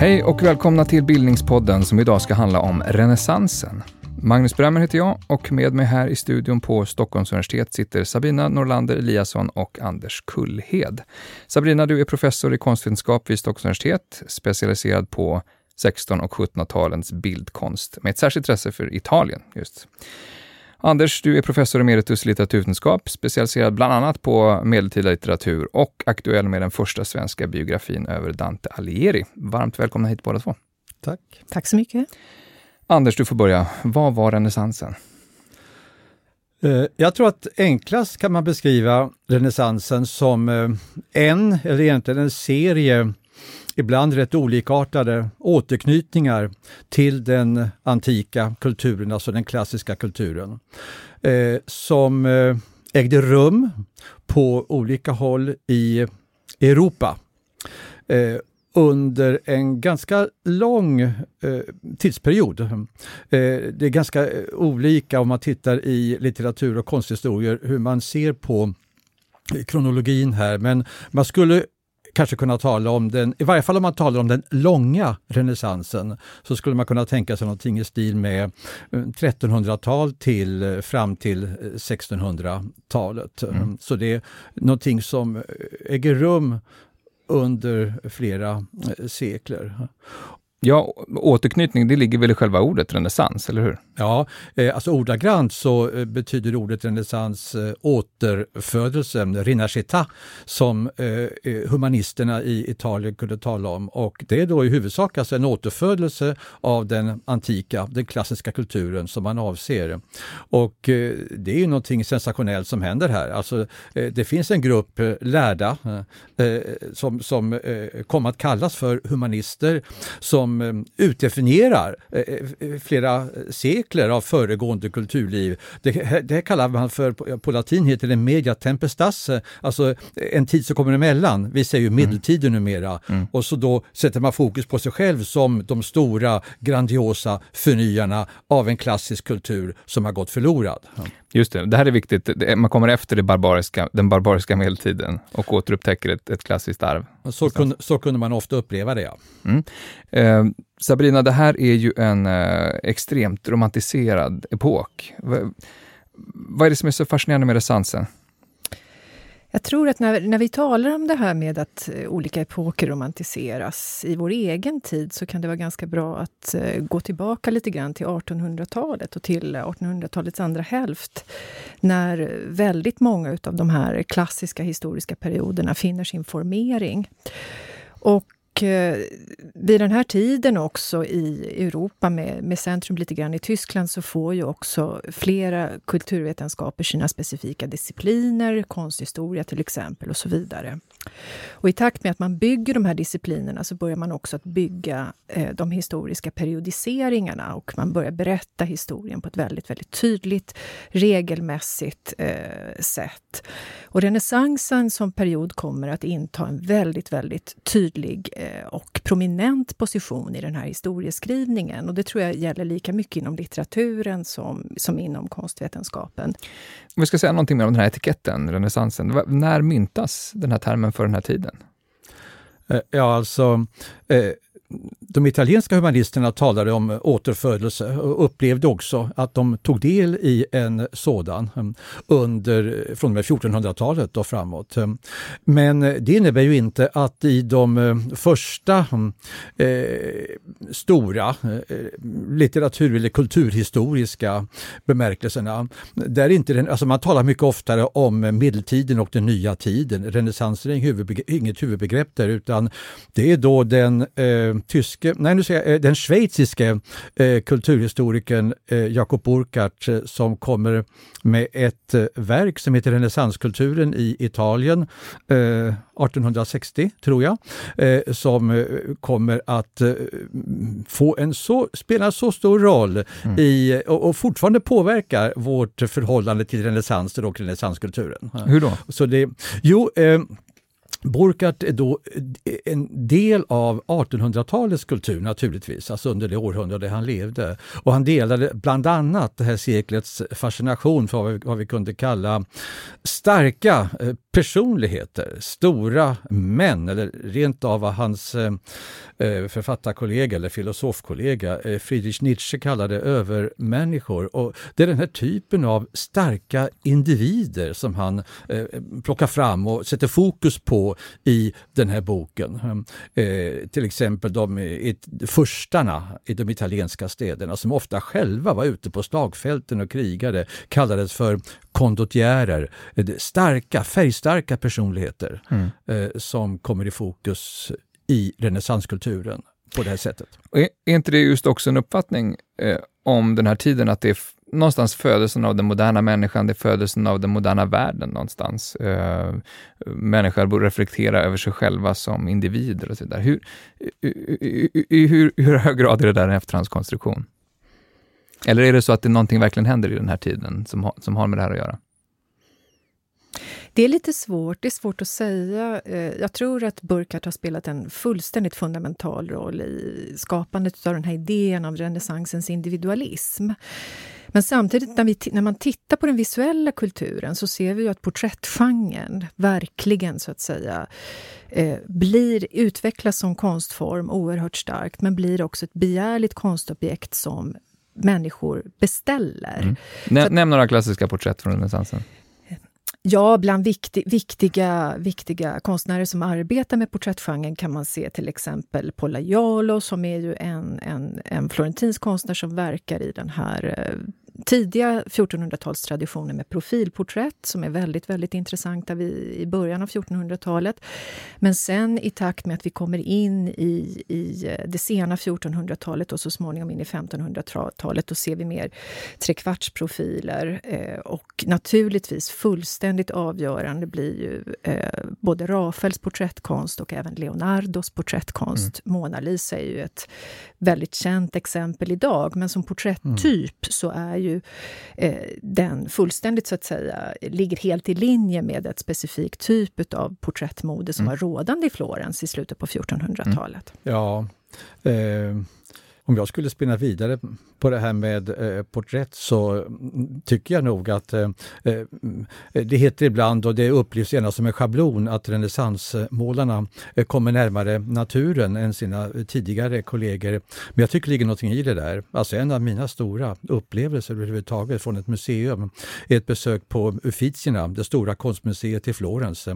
Hej och välkomna till Bildningspodden som idag ska handla om renässansen. Magnus Bremmer heter jag och med mig här i studion på Stockholms universitet sitter Sabina Norlander Eliasson och Anders Kullhed. Sabrina, du är professor i konstvetenskap vid Stockholms universitet, specialiserad på 16 och 1700-talens bildkonst med ett särskilt intresse för Italien. just. Anders, du är professor emeritus i litteraturvetenskap, specialiserad bland annat på medeltida litteratur och aktuell med den första svenska biografin över Dante Alighieri. Varmt välkomna hit båda två. Tack. Tack så mycket. Anders, du får börja. Vad var renässansen? Eh, jag tror att enklast kan man beskriva renässansen som eh, en, eller egentligen en serie ibland rätt olikartade återknytningar till den antika kulturen, alltså den klassiska kulturen, eh, som eh, ägde rum på olika håll i Europa eh, under en ganska lång eh, tidsperiod. Eh, det är ganska eh, olika om man tittar i litteratur och konsthistorier hur man ser på kronologin här, men man skulle kanske kunna tala om den, i varje fall om man talar om den långa renässansen, så skulle man kunna tänka sig någonting i stil med 1300-tal eh, till eh, fram till 1600-talet. Eh, mm. Så det är någonting som äger rum under flera sekler. Ja, återknytning, det ligger väl i själva ordet renässans, eller hur? Ja, eh, alltså ordagrant så eh, betyder ordet renässans eh, återfödelse, rinascita, som eh, eh, humanisterna i Italien kunde tala om. Och det är då i huvudsak alltså en återfödelse av den antika, den klassiska kulturen som man avser. Och eh, det är ju någonting sensationellt som händer här. Alltså, det finns en grupp lärda som, som kom att kallas för humanister som som eh, utdefinierar eh, eh, flera sekler av föregående kulturliv. Det, det kallar man för, på latin heter det media tempestas, alltså en tid som kommer emellan. Vi säger ju mm. medeltiden mm. numera. Mm. Och så då sätter man fokus på sig själv som de stora grandiosa förnyarna av en klassisk kultur som har gått förlorad. Just det, det här är viktigt. Man kommer efter det barbariska, den barbariska medeltiden och återupptäcker ett, ett klassiskt arv. Så kunde, så kunde man ofta uppleva det, ja. Mm. Eh, Sabrina, det här är ju en eh, extremt romantiserad epok. V vad är det som är så fascinerande med renässansen? Jag tror att när, när vi talar om det här med att eh, olika epoker romantiseras i vår egen tid så kan det vara ganska bra att eh, gå tillbaka lite grann till 1800-talet och till eh, 1800-talets andra hälft. När väldigt många av de här klassiska historiska perioderna finner sin formering. Och eh, vid den här tiden också i Europa med, med centrum lite grann i Tyskland så får ju också flera kulturvetenskaper sina specifika discipliner, konsthistoria till exempel och så vidare. Och i takt med att man bygger de här disciplinerna så börjar man också att bygga eh, de historiska periodiseringarna och man börjar berätta historien på ett väldigt, väldigt tydligt, regelmässigt eh, sätt. Och renässansen som period kommer att inta en väldigt, väldigt tydlig eh, och prominent position i den här historieskrivningen. Och det tror jag gäller lika mycket inom litteraturen som, som inom konstvetenskapen. Om vi ska säga någonting mer om den här etiketten, renässansen. När myntas den här termen för den här tiden? Eh, ja, alltså eh, de italienska humanisterna talade om återfödelse och upplevde också att de tog del i en sådan mm, under, från och med 1400-talet och framåt. Mm. Men det innebär ju inte att i de eh, första mm, eh, stora eh, litteratur eller kulturhistoriska bemärkelserna, där inte den, alltså man talar mycket oftare om medeltiden och den nya tiden. Renässansen är inget huvudbegrepp där utan det är då den eh, tyske, nej nu säger jag, eh, den schweiziske eh, kulturhistorikern eh, Jakob Burckhardt eh, som kommer med ett verk som heter Renässanskulturen i Italien 1860 eh, tror jag, som kommer att få en så, spela så stor roll mm. i, och, och fortfarande påverkar vårt förhållande till renässansen och renässanskulturen. Hur då? Så det, jo, Burkhardt är då eh, en del av 1800-talets kultur naturligtvis, alltså under det århundrade han levde. Och han delade bland annat det här seklets fascination för vad vi, vad vi kunde kalla starka eh, personligheter, stora män, eller rent av vad hans eh, eh författarkollega eller filosofkollega Friedrich Nietzsche kallade övermänniskor. Och det är den här typen av starka individer som han plockar fram och sätter fokus på i den här boken. Eh, till exempel de it, furstarna i de italienska städerna som ofta själva var ute på slagfälten och krigade kallades för kondotjärer, starka, färgstarka personligheter mm. eh, som kommer i fokus i renässanskulturen på det här sättet. Är, är inte det just också en uppfattning eh, om den här tiden, att det är någonstans födelsen av den moderna människan, det är födelsen av den moderna världen någonstans. Eh, människor borde reflektera över sig själva som individer och så vidare. Hur, i hur, hur hög grad är det där en efterhandskonstruktion? Eller är det så att det någonting verkligen händer i den här tiden som, som har med det här att göra? Det är lite svårt, det är svårt att säga. Eh, jag tror att Burkhardt har spelat en fullständigt fundamental roll i skapandet av den här idén av renässansens individualism. Men samtidigt när, vi, när man tittar på den visuella kulturen så ser vi ju att porträttgenren verkligen så att säga eh, blir, utvecklas som konstform oerhört starkt men blir också ett begärligt konstobjekt som människor beställer. Mm. Nä, nämn några klassiska porträtt från renässansen. Ja, bland vikti, viktiga, viktiga konstnärer som arbetar med porträttgenren kan man se till exempel Pollaiolo som är ju en, en, en florentinsk konstnär som verkar i den här eh, tidiga 1400-talstraditioner med profilporträtt som är väldigt, väldigt intressanta i början av 1400-talet. Men sen i takt med att vi kommer in i, i eh, det sena 1400-talet och så småningom in i 1500-talet, då ser vi mer trekvartsprofiler. Eh, och naturligtvis fullständigt avgörande blir ju eh, både Rafaels porträttkonst och även Leonardos porträttkonst. Mm. Mona Lisa är ju ett väldigt känt exempel idag, men som porträtttyp mm. så är ju ju eh, den fullständigt så att säga ligger helt i linje med ett specifikt typ av porträttmode som mm. var rådande i Florens i slutet på 1400-talet. Mm. Ja. Eh, om jag skulle spinna vidare på det här med eh, porträtt så tycker jag nog att eh, eh, det heter ibland, och det upplevs gärna som en schablon, att renässansmålarna eh, kommer närmare naturen än sina tidigare kollegor. Men jag tycker det ligger någonting i det där. Alltså en av mina stora upplevelser överhuvudtaget från ett museum är ett besök på Uffizierna, det stora konstmuseet i Florens,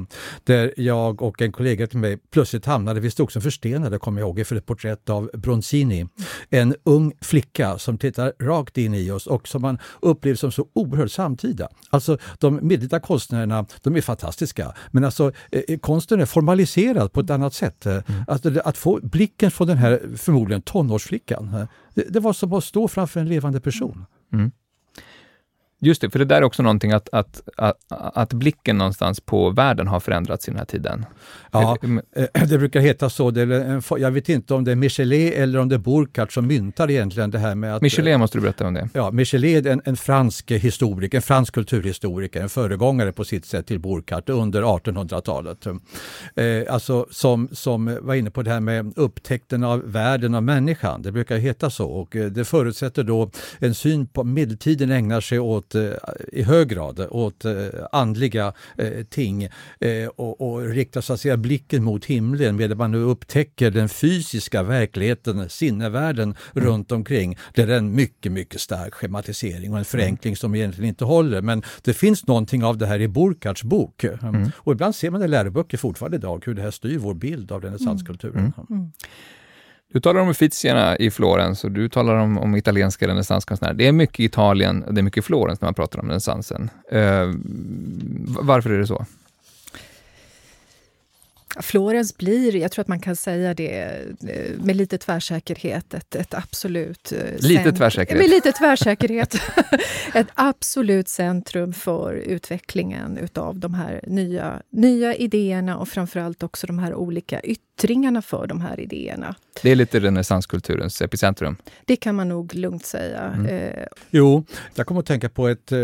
där jag och en kollega till mig plötsligt hamnade, vi stod som förstenade, kommer jag ihåg, för ett porträtt av Bronzini. En ung flicka som tittar rakt in i oss och som man upplever som så oerhört samtida. Alltså de medeltida konstnärerna, de är fantastiska, men alltså eh, eh, konsten är formaliserad på ett annat sätt. Mm. Alltså, att få blicken från den här förmodligen tonårsflickan, eh, det, det var som att stå framför en levande person. Mm. Just det, för det där är också någonting att, att, att, att, blicken någonstans på världen har förändrats i den här tiden. Ja, eh, det brukar heta så. En, jag vet inte om det är Michelet eller om det är Burkhardt som myntar egentligen det här med att... Michelet måste du berätta om det. Ja, Michelet är en, en fransk historiker, en fransk kulturhistoriker, en föregångare på sitt sätt till Burkhardt under 1800-talet. Eh, alltså som, som var inne på det här med upptäckten av världen av människan. Det brukar heta så och eh, det förutsätter då en syn på medeltiden ägnar sig åt Eh, i hög grad åt eh, andliga eh, ting och, och riktar så att säga blicken mot himlen medan man nu upptäcker den fysiska verkligheten, sinnevärlden mm. runt omkring. Det är en mycket, mycket stark schematisering och en förenkling som egentligen inte håller. Men det finns någonting av det här i Burkhards bok. Mm. Och ibland ser man i läroböcker fortfarande idag hur det här styr vår bild av renässanskulturen. Mm. Du talar om Uffizierna i Florens och du talar om, om italienska renässanskonstnärer. Det är mycket Italien och det är mycket Florens när man pratar om renässansen. Uh, varför är det så? Florens blir, jag tror att man kan säga det eh, med lite tvärsäkerhet, ett, ett absolut... Eh, lite tvärsäkerhet? Med lite tvärsäkerhet. ett absolut centrum för utvecklingen utav de här nya, nya idéerna och framförallt också de här olika yttringarna för de här idéerna. Det är lite renässanskulturens epicentrum? Det kan man nog lugnt säga. Mm. Eh, jo, jag kommer att tänka på ett eh,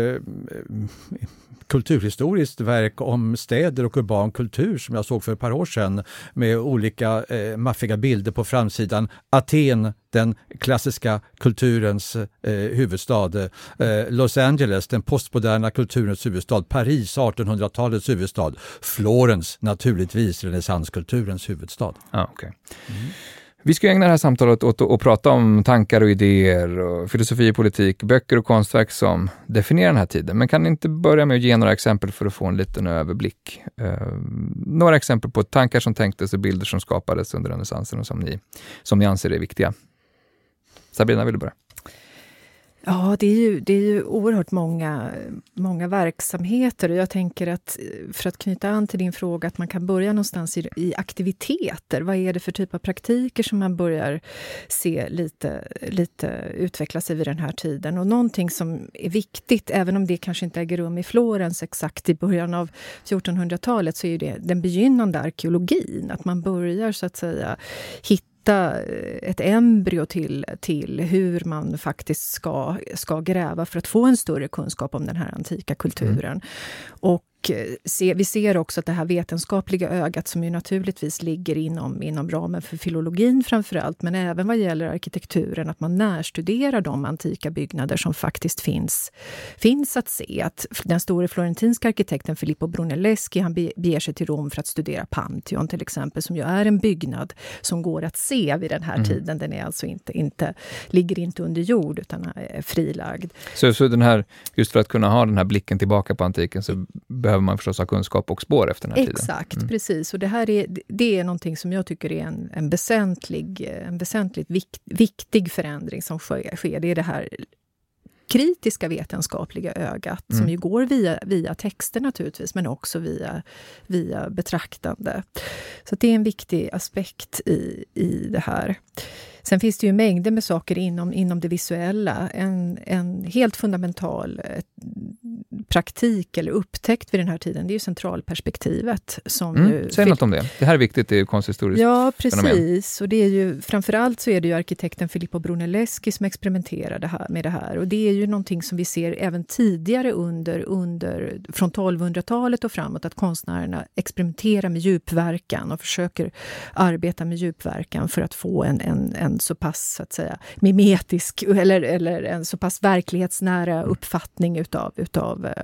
kulturhistoriskt verk om städer och urban kultur som jag såg för ett par år sedan med olika eh, maffiga bilder på framsidan. Aten, den klassiska kulturens eh, huvudstad. Eh, Los Angeles, den postmoderna kulturens huvudstad. Paris, 1800-talets huvudstad. Florens, naturligtvis renässanskulturens huvudstad. Ah, okay. Mm. Vi ska ägna det här samtalet åt att prata om tankar och idéer, och filosofi och politik, böcker och konstverk som definierar den här tiden. Men kan ni inte börja med att ge några exempel för att få en liten överblick? Eh, några exempel på tankar som tänktes och bilder som skapades under renässansen och som ni, som ni anser är viktiga. Sabina, vill du börja? Ja, det är ju, det är ju oerhört många, många verksamheter. Och jag tänker att, eh, för att knyta an till din fråga, att man kan börja någonstans i, i aktiviteter. Vad är det för typ av praktiker som man börjar se lite, lite utveckla sig vid den här tiden? Och någonting som är viktigt, även om det kanske inte äger rum i Florens exakt i början av 1400-talet, så är det den begynnande arkeologin. Att man börjar så att säga hitta hitta eh, ett embryo till, till hur man faktiskt ska, ska gräva för att få en större kunskap om den här antika kulturen. Mm. Och se, vi ser också att det här vetenskapliga ögat som ju naturligtvis ligger inom, inom ramen för filologin framför allt, men även vad gäller arkitekturen, att man närstuderar de antika byggnader som faktiskt finns, finns att se. Att den store florentinska arkitekten Filippo Brunelleschi han beger sig till Rom för att studera Pantheon till exempel, som ju är en byggnad som går att se vid den här mm. tiden. Den är alltså inte, inte, ligger inte under jord utan är frilagd. Så, så den här, just för att kunna ha den här blicken tillbaka på antiken så behöver man förstås ha kunskap och spår efter den här Exakt, tiden. Exakt, mm. precis. Och det här är, det är någonting som jag tycker är en, en, väsentlig, en väsentligt vikt, viktig förändring som sker. Det är det här kritiska vetenskapliga ögat mm. som ju går via, via texter naturligtvis, men också via, via betraktande. Så det är en viktig aspekt i, i det här. Sen finns det ju mängder med saker inom, inom det visuella. En, en helt fundamental praktik eller upptäckt vid den här tiden, det är ju centralperspektivet. Som mm, säg något om det. Det här är viktigt, det är konsthistoriskt Ja, precis. Fenomen. Och det är ju, framförallt så är det ju arkitekten Filippo Brunelleschi som experimenterar det här, med det här. Och det är ju någonting som vi ser även tidigare under, under från 1200-talet och framåt, att konstnärerna experimenterar med djupverkan och försöker arbeta med djupverkan för att få en, en, en så pass så att säga, mimetisk eller, eller en så pass verklighetsnära uppfattning utav, utav Eh,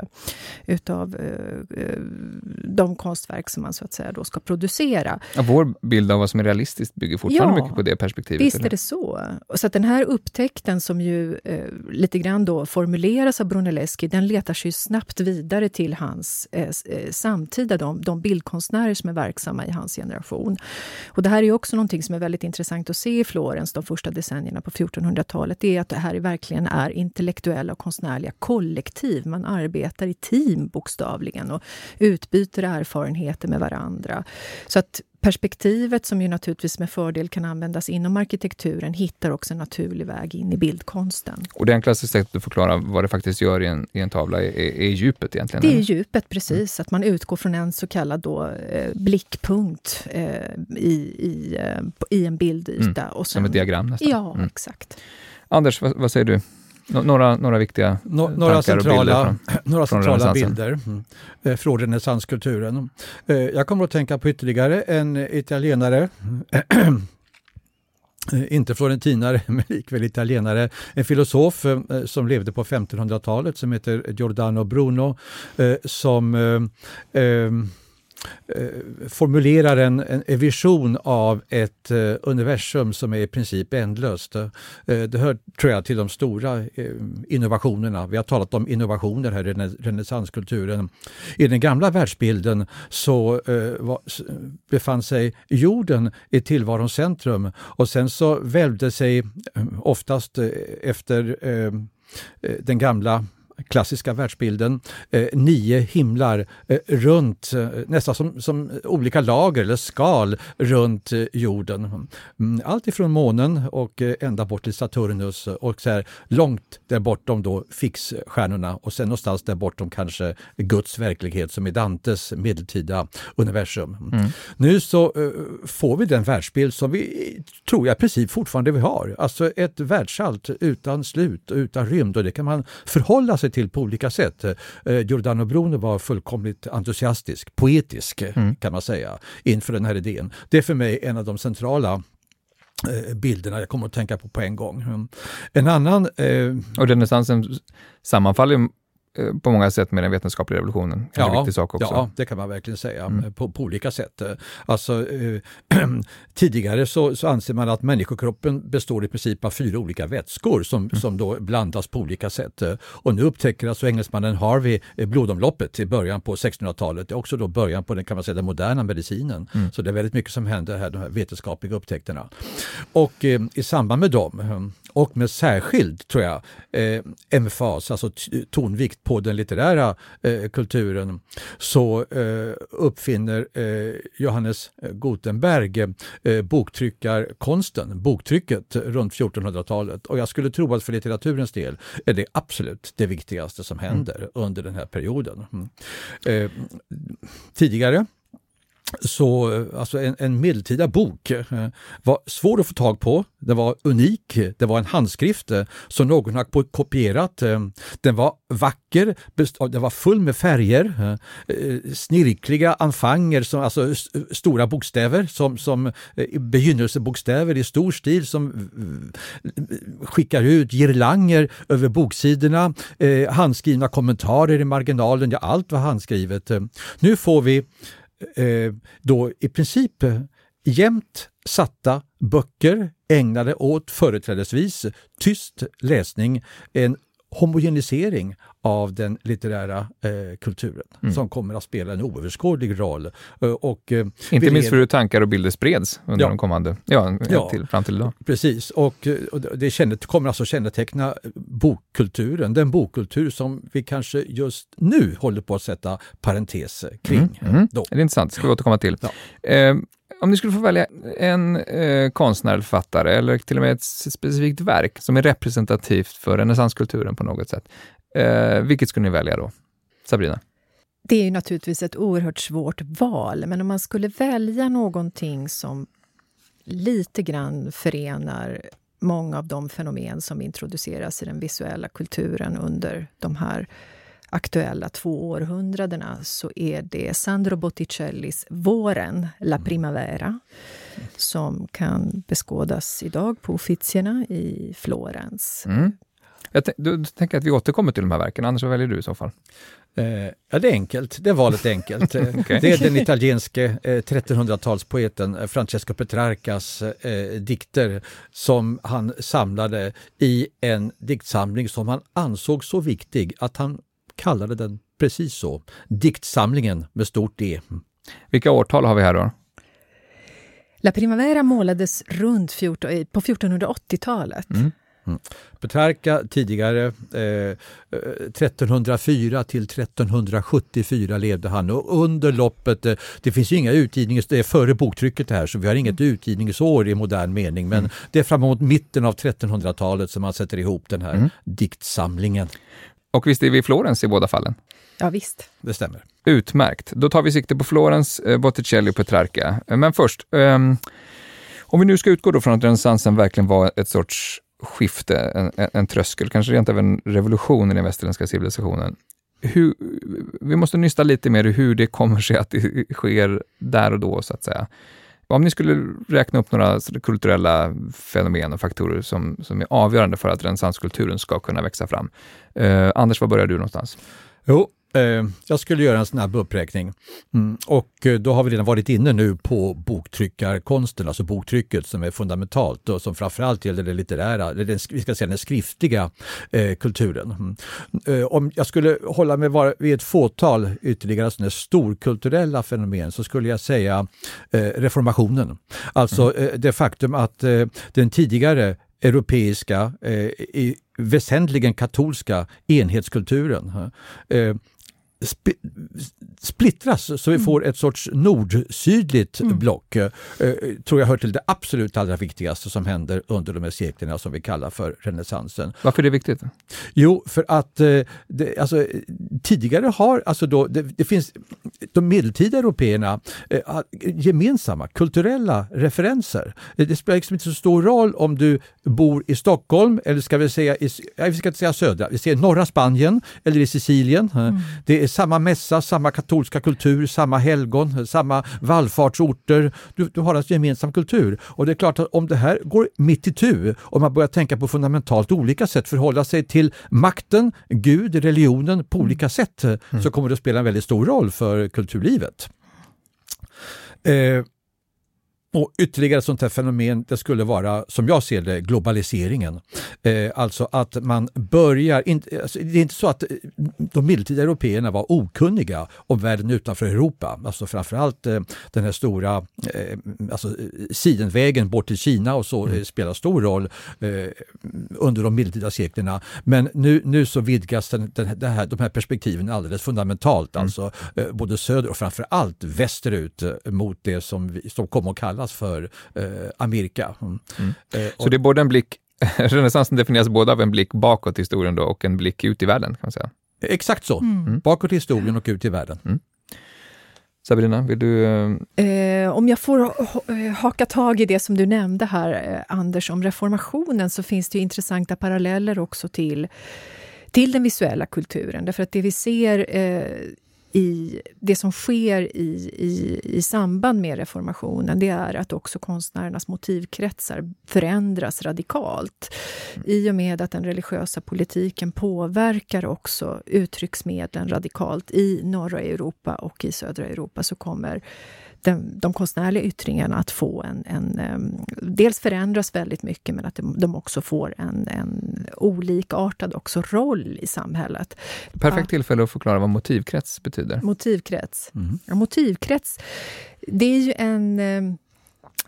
utav eh, eh, de konstverk som man så att säga då ska producera. Ja, vår bild av vad som är realistiskt bygger fortfarande ja, mycket på det perspektivet. Visst eller? är det så. Så att den här upptäckten som ju eh, lite grann då formuleras av Brunelleschi, den letar sig snabbt vidare till hans eh, samtida, de, de bildkonstnärer som är verksamma i hans generation. Och det här är också någonting som är väldigt intressant att se i Florens de första decennierna på 1400-talet. Det är att det här verkligen är intellektuella och konstnärliga kollektiv. Man arbetar arbetar i team bokstavligen och utbyter erfarenheter med varandra. Så att perspektivet som ju naturligtvis med fördel kan användas inom arkitekturen hittar också en naturlig väg in i bildkonsten. Och det enklaste sättet att förklara vad det faktiskt gör i en, i en tavla är, är djupet egentligen? Det är djupet, precis. Att man utgår från en så kallad då, eh, blickpunkt eh, i, i, eh, i en bildyta. Mm, och sen, som ett diagram nästan? Ja, mm. exakt. Anders, vad, vad säger du? Några, några viktiga no, några centrala, från, några från centrala bilder. Mm, eh, från renässanskulturen. Eh, jag kommer att tänka på ytterligare en italienare. Inte florentinare, men likväl italienare, en filosof eh, som levde på 1500-talet som heter Giordano Bruno, som Eh, Eh, formulerar en, en, vision av ett eh, universum som är i princip ändlöst. Eh, det hör, tror jag, till de stora eh, innovationerna. Vi har talat om innovationer här i renässanskulturen. I den gamla världsbilden så eh, var, befann sig jorden i tillvarons centrum och sen så välvde sig eh, oftast eh, efter eh, den gamla klassiska världsbilden, eh, nio himlar eh, runt, eh, nästan som, som olika lager eller skal runt eh, jorden. Mm, allt ifrån månen och eh, ända bort till Saturnus och så här, långt där bortom då fixstjärnorna och sen någonstans där bortom kanske Guds verklighet som är Dantes medeltida universum. Mm. Nu så eh, får vi den världsbild som vi tror jag i princip fortfarande vi har. Alltså ett världsallt utan slut och utan rymd och det kan man förhålla sig till på olika sätt. Eh, Giordano Bruno var fullkomligt entusiastisk, poetisk mm. kan man säga, inför den här idén. Det är för mig en av de centrala eh, bilderna jag kommer att tänka på på en gång. Mm. En annan... Eh, och renässansen sammanfaller Eh, på många sätt med den vetenskapliga revolutionen. Ja, en viktig sak också. ja, det kan man verkligen säga mm. på, på, olika sätt. Alltså, eh, tidigare så, så, anser man att människokroppen består i princip av fyra olika vätskor som, mm. som då blandas på olika sätt. Och nu upptäcker alltså engelsmannen Harvey eh, blodomloppet i början på 1600-talet. Det är också då början på den, kan man säga, den moderna medicinen. Mm. Så det är väldigt mycket som händer här, de här vetenskapliga upptäckterna. Och eh, i samband med dem, eh, och med särskild, tror jag, eh, emfas, alltså tonvikt på den litterära eh, kulturen så eh, uppfinner eh, Johannes Gutenberg eh, boktryckarkonsten, boktrycket runt 1400-talet. Och jag skulle tro att för litteraturens del är det absolut det viktigaste som mm. händer mm. under den här perioden. Mm. Eh, tidigare så eh, alltså en, en medeltida bok eh, var svår att få tag på. Den var unik. Det var en handskrift eh, som någon har kopierat. Den var vacker, den var full med färger, snirkliga anfanger, som, alltså stora bokstäver som, som begynnelsebokstäver i stor stil som skickar ut girlanger över boksidorna, handskrivna kommentarer i marginalen, ja allt var handskrivet. Nu får vi eh, då i princip eh, jämnt satta böcker ägnade åt företrädesvis tyst läsning, en homogenisering av den litterära eh, kulturen mm. som kommer att spela en oöverskådlig roll. Eh, och, eh, Inte minst för hur tankar och bilder spreds under ja. de kommande, ja, ja till, fram till idag. Precis, och, eh, och det kännet, kommer alltså känneteckna bokkulturen, den bokkultur som vi kanske just nu håller på att sätta parentes kring. Mm. Mm. Då. Det är intressant, ska vi återkomma till. Ja. Eh, om ni skulle få välja en eh, konstnär eller författare eller till och med ett specifikt verk som är representativt för renässanskulturen på något sätt, eh, vilket skulle ni välja då? Sabrina? Det är ju naturligtvis ett oerhört svårt val, men om man skulle välja någonting som lite grann förenar många av de fenomen som introduceras i den visuella kulturen under de här aktuella två århundradena så är det Sandro Botticellis Våren, La Primavera som kan beskådas idag på Uffizierna i Florens. Mm. Jag du tänker att vi återkommer till de här verken, annars väljer du i så fall? Eh, ja, det är enkelt. Det är valet enkelt. okay. Det är den italienske eh, 1300-talspoeten eh, Francesco Petrarcas eh, dikter som han samlade i en diktsamling som han ansåg så viktig att han kallade den precis så. Diktsamlingen med stort D. Vilka årtal har vi här då? La Primavera målades runt 14, på 1480-talet. Mm. Mm. Petrarca tidigare, eh, 1304 till 1374 levde han och under loppet, eh, det finns ju inga utgivningar, det är före boktrycket här så vi har inget mm. utgivningsår i modern mening men mm. det är framåt mitten av 1300-talet som man sätter ihop den här mm. diktsamlingen. Och visst är vi i Florens i båda fallen? Ja, visst. Det stämmer. Utmärkt. Då tar vi sikte på Florens, eh, Botticelli och Petrarca. Eh, men först, um, om vi nu ska utgå då från att renässansen verkligen var ett sorts skifte, en, en, en tröskel, kanske rent av en revolution i den västerländska civilisationen. Hur, vi måste nysta lite mer i hur det kommer sig att det sker där och då, så att säga. Om ni skulle räkna upp några kulturella fenomen och faktorer som, som är avgörande för att renässanskulturen ska kunna växa fram. Eh, Anders, var börjar du någonstans? Jo, jag skulle göra en snabb uppräkning. Mm. Och eh, då har vi redan varit inne nu på boktryckarkonsten, alltså boktrycket som är fundamentalt och som framförallt gäller det litterära, den, vi ska säga den skriftliga eh, kulturen. Mm. Eh, om jag skulle hålla mig var, vid ett fåtal ytterligare sådana storkulturella fenomen så skulle jag säga eh, reformationen. Alltså mm. det faktum att den tidigare europeiska, eh, i väsentligen katolska enhetskulturen eh, sp- splittras så vi mm. får ett sorts nord-sydligt mm. block. Eh, tror jag hör till det absolut allra viktigaste som händer under de här seklerna som vi kallar för renässansen. Varför är det viktigt? Jo, för att eh, det, alltså, tidigare har, alltså då, det, det finns, de medeltida européerna eh, gemensamma kulturella referenser. Det spelar liksom inte så stor roll om du bor i Stockholm eller ska vi säga, i, vi ska inte säga södra, vi säger norra Spanien eller i Sicilien. Mm. Det är samma mässa, samma katolska kultur, samma helgon, samma vallfartsorter. Du, du har alltså gemensam kultur. Och det är klart att om det här går mitt i tu och man börjar tänka på fundamentalt olika sätt, förhålla sig till makten, Gud, religionen på olika sätt, mm. så kommer det att spela en väldigt stor roll för kulturlivet. Eh, och ytterligare ett sånt här fenomen det skulle vara, som jag ser det, globaliseringen. Eh, alltså att man börjar, inte, alltså det är inte så att eh, de medeltida européerna var okunniga om världen utanför Europa. Alltså framförallt eh, den här stora eh, alltså, sidenvägen bort till Kina och så mm. Eh, spelar stor roll eh, under de medeltida seklerna. Men nu, nu så vidgas den, den, den här, de här perspektiven alldeles fundamentalt, mm. alltså både söder och framförallt västerut mot det som, vi, som kommer att kallas kallas för eh, Amerika. Mm. Mm. Eh, så det är både en blick, renässansen definieras både av en blick bakåt i historien då och en blick ut i världen? kan man säga. Exakt så, mm. mm. bakåt i historien och ut i världen. Mm. Sabrina, vill du? Eh, eh om jag får haka tag i det som du nämnde här, Anders, om reformationen, så finns det intressanta paralleller också till till den visuella kulturen. Därför att det vi ser eh, i det som sker i, i, i samband med reformationen det är att också konstnärernas motivkretsar förändras radikalt. Mm. I och med att den religiösa politiken påverkar också uttrycksmedlen radikalt i norra Europa och i södra Europa så kommer de, de konstnärliga yttringarna att få en, en dels förändras väldigt mycket men att de, också får en, en olikartad också roll i samhället. Perfekt tillfälle att förklara vad motivkrets betyder. Motivkrets. Mm. Ja, motivkrets, det är ju en...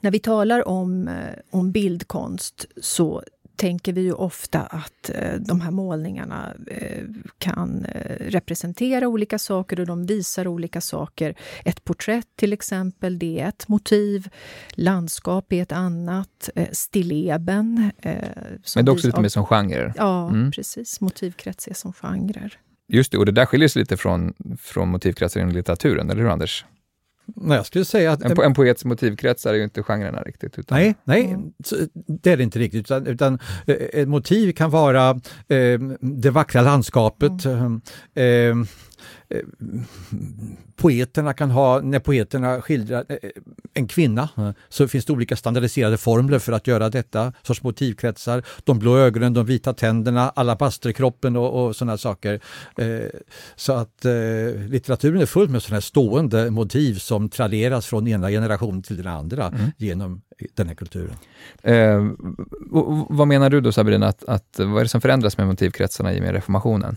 När vi talar om, eh, om bildkonst så tänker vi ju ofta att eh, de här målningarna eh, kan eh, representera olika saker och de visar olika saker. Ett porträtt till exempel, det är ett motiv. Landskap är ett annat. Stilleben. Men det är också lite mer som genre? Ja, mm. precis. Motivkrets är som genrer. Just det, och det där skiljer sig lite från, från motivkretsar inom litteraturen, eller hur Anders? Jag skulle säga att... En, en poets motivkretsar är ju inte genrerna riktigt. Utan, nej, nej mm. det är det inte riktigt. Utan, utan eh, ett motiv kan vara eh, det vackra landskapet, mm. eh, Eh, poeterna kan ha, när poeterna skildrar eh, en kvinna, eh, så finns det olika standardiserade formler för att göra detta, sorts motivkretsar, de blå ögonen, de vita tänderna, alabasterkroppen och, och sådana saker. Så att litteraturen är full med sådana här stående motiv som traderas från ena generationen till den andra mm. genom den här kulturen. Eh, vad menar du då Sabrina, att, att, vad är det som förändras med motivkretsarna i och med reformationen?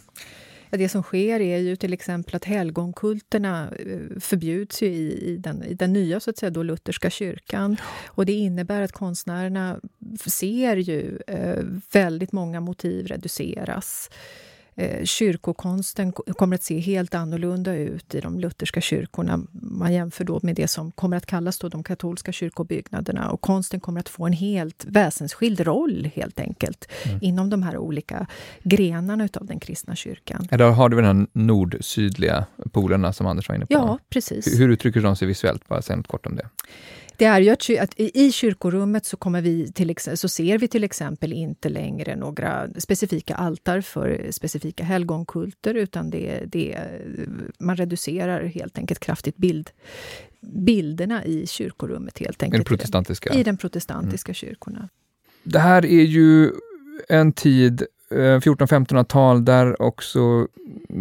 Ja, det som sker är ju till exempel att helgonkulterna eh, förbjuds i, i, den, i den nya så att säga, då, lutherska kyrkan. Och det innebär att konstnärerna ser ju eh, väldigt många motiv reduceras kyrkokonsten kommer att se helt annorlunda ut i de lutherska kyrkorna. Man jämför då med det som kommer att kallas då de katolska kyrkobyggnaderna och konsten kommer att få en helt väsensskild roll helt enkelt mm. inom de här olika grenarna utav den kristna kyrkan. Då har du den här nord-sydliga polerna som Anders var inne på. Ja, precis. Hur, hur uttrycker de sig visuellt? Bara säg något kort om det det är ju att, att i kyrkorummet så, kommer vi till, så ser vi till exempel inte längre några specifika altar för specifika helgonkulter utan det, det, man reducerar helt enkelt kraftigt bild, bilderna i kyrkorummet. helt enkelt. I, protestantiska. I den protestantiska mm. kyrkorna. Det här är ju en tid 1400-1500-tal eh, där också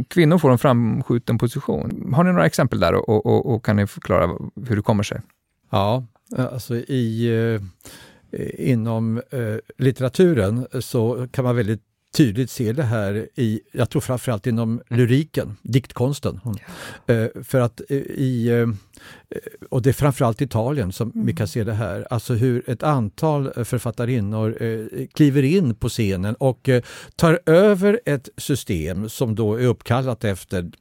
kvinnor får en framskjuten position. Har ni några exempel där och, och, och kan ni förklara hur det kommer sig? Ja, alltså i, eh, inom eh, litteraturen så kan man väldigt tydligt ser det här i, jag tror framförallt inom lyriken, diktkonsten. Eh, för att eh, i, eh, och det är framförallt Italien som mm. vi kan se det här, alltså hur ett antal författarinnor kliver in på scenen och tar över ett system som då är uppkallat efter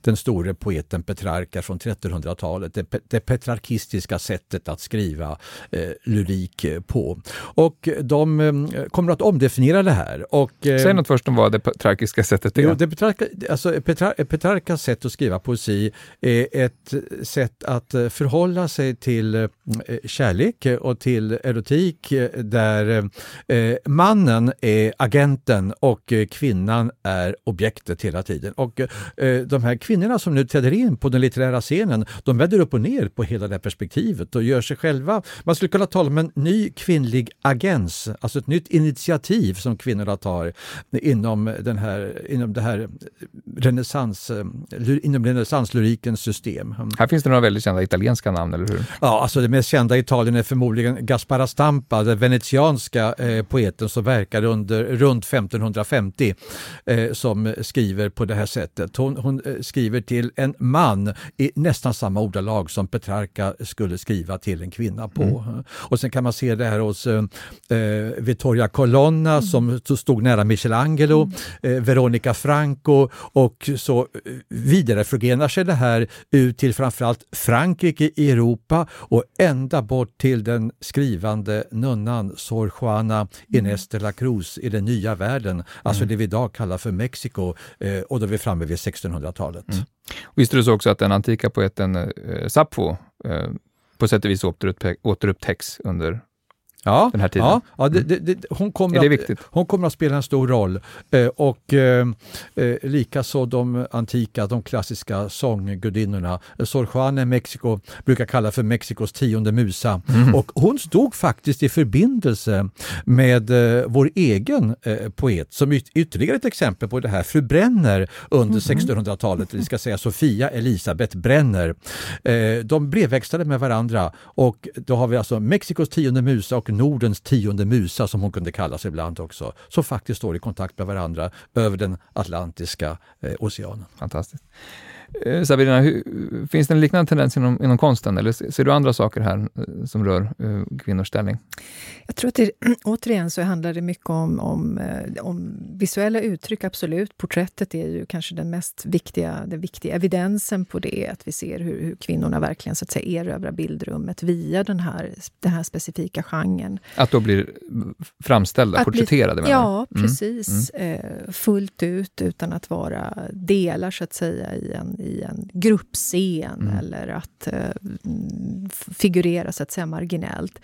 den store poeten Petrarca från 1300-talet, det, det petrarkistiska sättet att skriva eh, lyrik på. Och de eh, kommer att omdefiniera det här. Och, eh, Säg något först om vad det petrarkiska sättet är. Jo, det Petrarca, alltså, Petrar, Petrarcas sätt att skriva poesi är ett sätt att eh, förhålla sig till eh, kärlek och till erotik där eh, mannen är agenten och kvinnan är objektet hela tiden. Och de de här kvinnorna som nu träder in på den litterära scenen, de vänder upp och ner på hela det här perspektivet och gör sig själva, man skulle kunna tala om en ny kvinnlig agens, alltså ett nytt initiativ som kvinnorna tar inom, den här, inom det här renässans, eh, inom renässanslyrikens system. Här finns det några väldigt kända italienska namn, eller hur? Ja, alltså det mest kända i Italien är förmodligen Gaspara Stampa, den venetianska eh, poeten som verkade under runt 1550, eh, som skriver på det här sättet. Hon, hon eh, skriver till en man i nästan samma ordalag som Petrarca skulle skriva till en kvinna på. Mm. Och sen kan man se det här hos eh, eh Vittoria Colonna mm. som stod nära Michelangelo, mm. eh, Veronica Franco och så eh, vidare förgrenar sig det här ut till framförallt Frankrike i Europa och ända bort till den skrivande nunnan Sor Juana mm. Inés de la Cruz i den nya världen, alltså mm. det vi idag kallar för Mexiko eh, och då är vi framme vid 1600-talet. 1900-talet. Mm. Visste du så också att den antika poeten eh, Sappho eh, på sätt och vis återupptäcks under Ja, den här tiden. Ja, ja det, mm. det, hon, kommer det att, hon kommer att spela en stor roll. Eh, och eh, eh likaså de antika, de klassiska sånggudinnorna. Sor Juana Mexiko brukar kalla för Mexikos tionde musa. Mm. Och hon stod faktiskt i förbindelse med eh, vår egen eh, poet, som yt ytterligare ett exempel på det här, fru Brenner under mm. 1600-talet, vi ska säga Sofia Elisabeth Brenner. Eh, de brevväxlade med varandra och då har vi alltså Mexikos tionde musa och Nordens tionde musa som hon kunde kallas ibland också, som faktiskt står i kontakt med varandra över den Atlantiska eh, oceanen. Fantastiskt. Eh, Sabina, hur, finns det en liknande tendens inom, inom konsten eller ser du andra saker här eh, som rör eh, kvinnors ställning? Jag tror att det, återigen så handlar det mycket om, om, eh, om, visuella uttryck, absolut. Porträttet är ju kanske den mest viktiga, den viktiga evidensen på det, att vi ser hur, hur kvinnorna verkligen så att säga erövrar bildrummet via den här, den här specifika genren. Att då blir framställda, att porträtterade? Bli, ja, mm. precis. Mm. Fullt ut utan att vara delar så att säga i en i en gruppscen mm. eller att eh, figurera så att säga marginellt.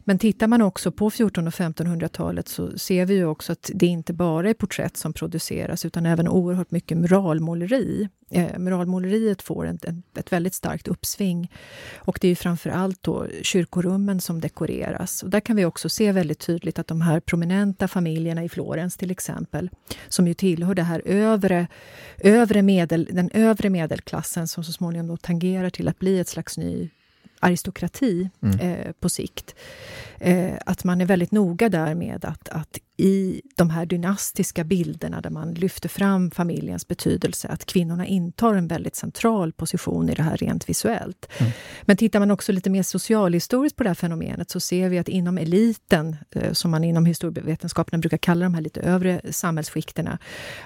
Men tittar man också på 1400 och 1500-talet så ser vi ju också att det inte bara är porträtt som produceras utan även oerhört mycket muralmåleri eh, muralmåleriet får ett, ett väldigt starkt uppsving. Och det är framför allt då kyrkorummen som dekoreras. Och där kan vi också se väldigt tydligt att de här prominenta familjerna i Florens till exempel, som ju tillhör det här övre, övre medel, den övre medelklassen som så småningom då tangerar till att bli ett slags ny aristokrati mm. eh, på sikt. Eh, att man är väldigt noga där med att, att i de här dynastiska bilderna där man lyfter fram familjens betydelse, att kvinnorna intar en väldigt central position i det här rent visuellt. Mm. Men tittar man också lite mer socialhistoriskt på det här fenomenet så ser vi att inom eliten, eh, som man inom historievetenskapen brukar kalla de här lite övre samhällsskikterna,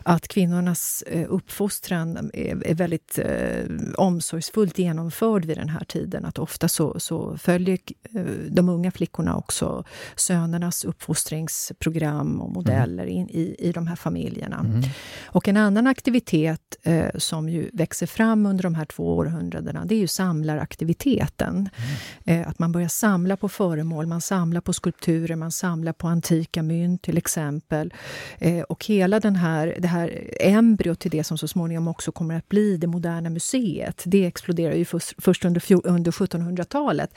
att kvinnornas eh, uppfostran är, väldigt eh, omsorgsfullt genomförd vid den här tiden. Att ofta så, så följer de unga flickorna också sönernas uppfostringsprogram och modeller mm. in i, i de här familjerna. Mm. Och en annan aktivitet eh, som ju växer fram under de här två århundradena, det är ju samlaraktiviteten. Mm. Eh, att man börjar samla på föremål, man samlar på skulpturer, man samlar på antika mynt till exempel. Eh, och hela den här, det här embryot till det som så småningom också kommer att bli det moderna museet, det exploderar ju först, först under, under 1700-talet.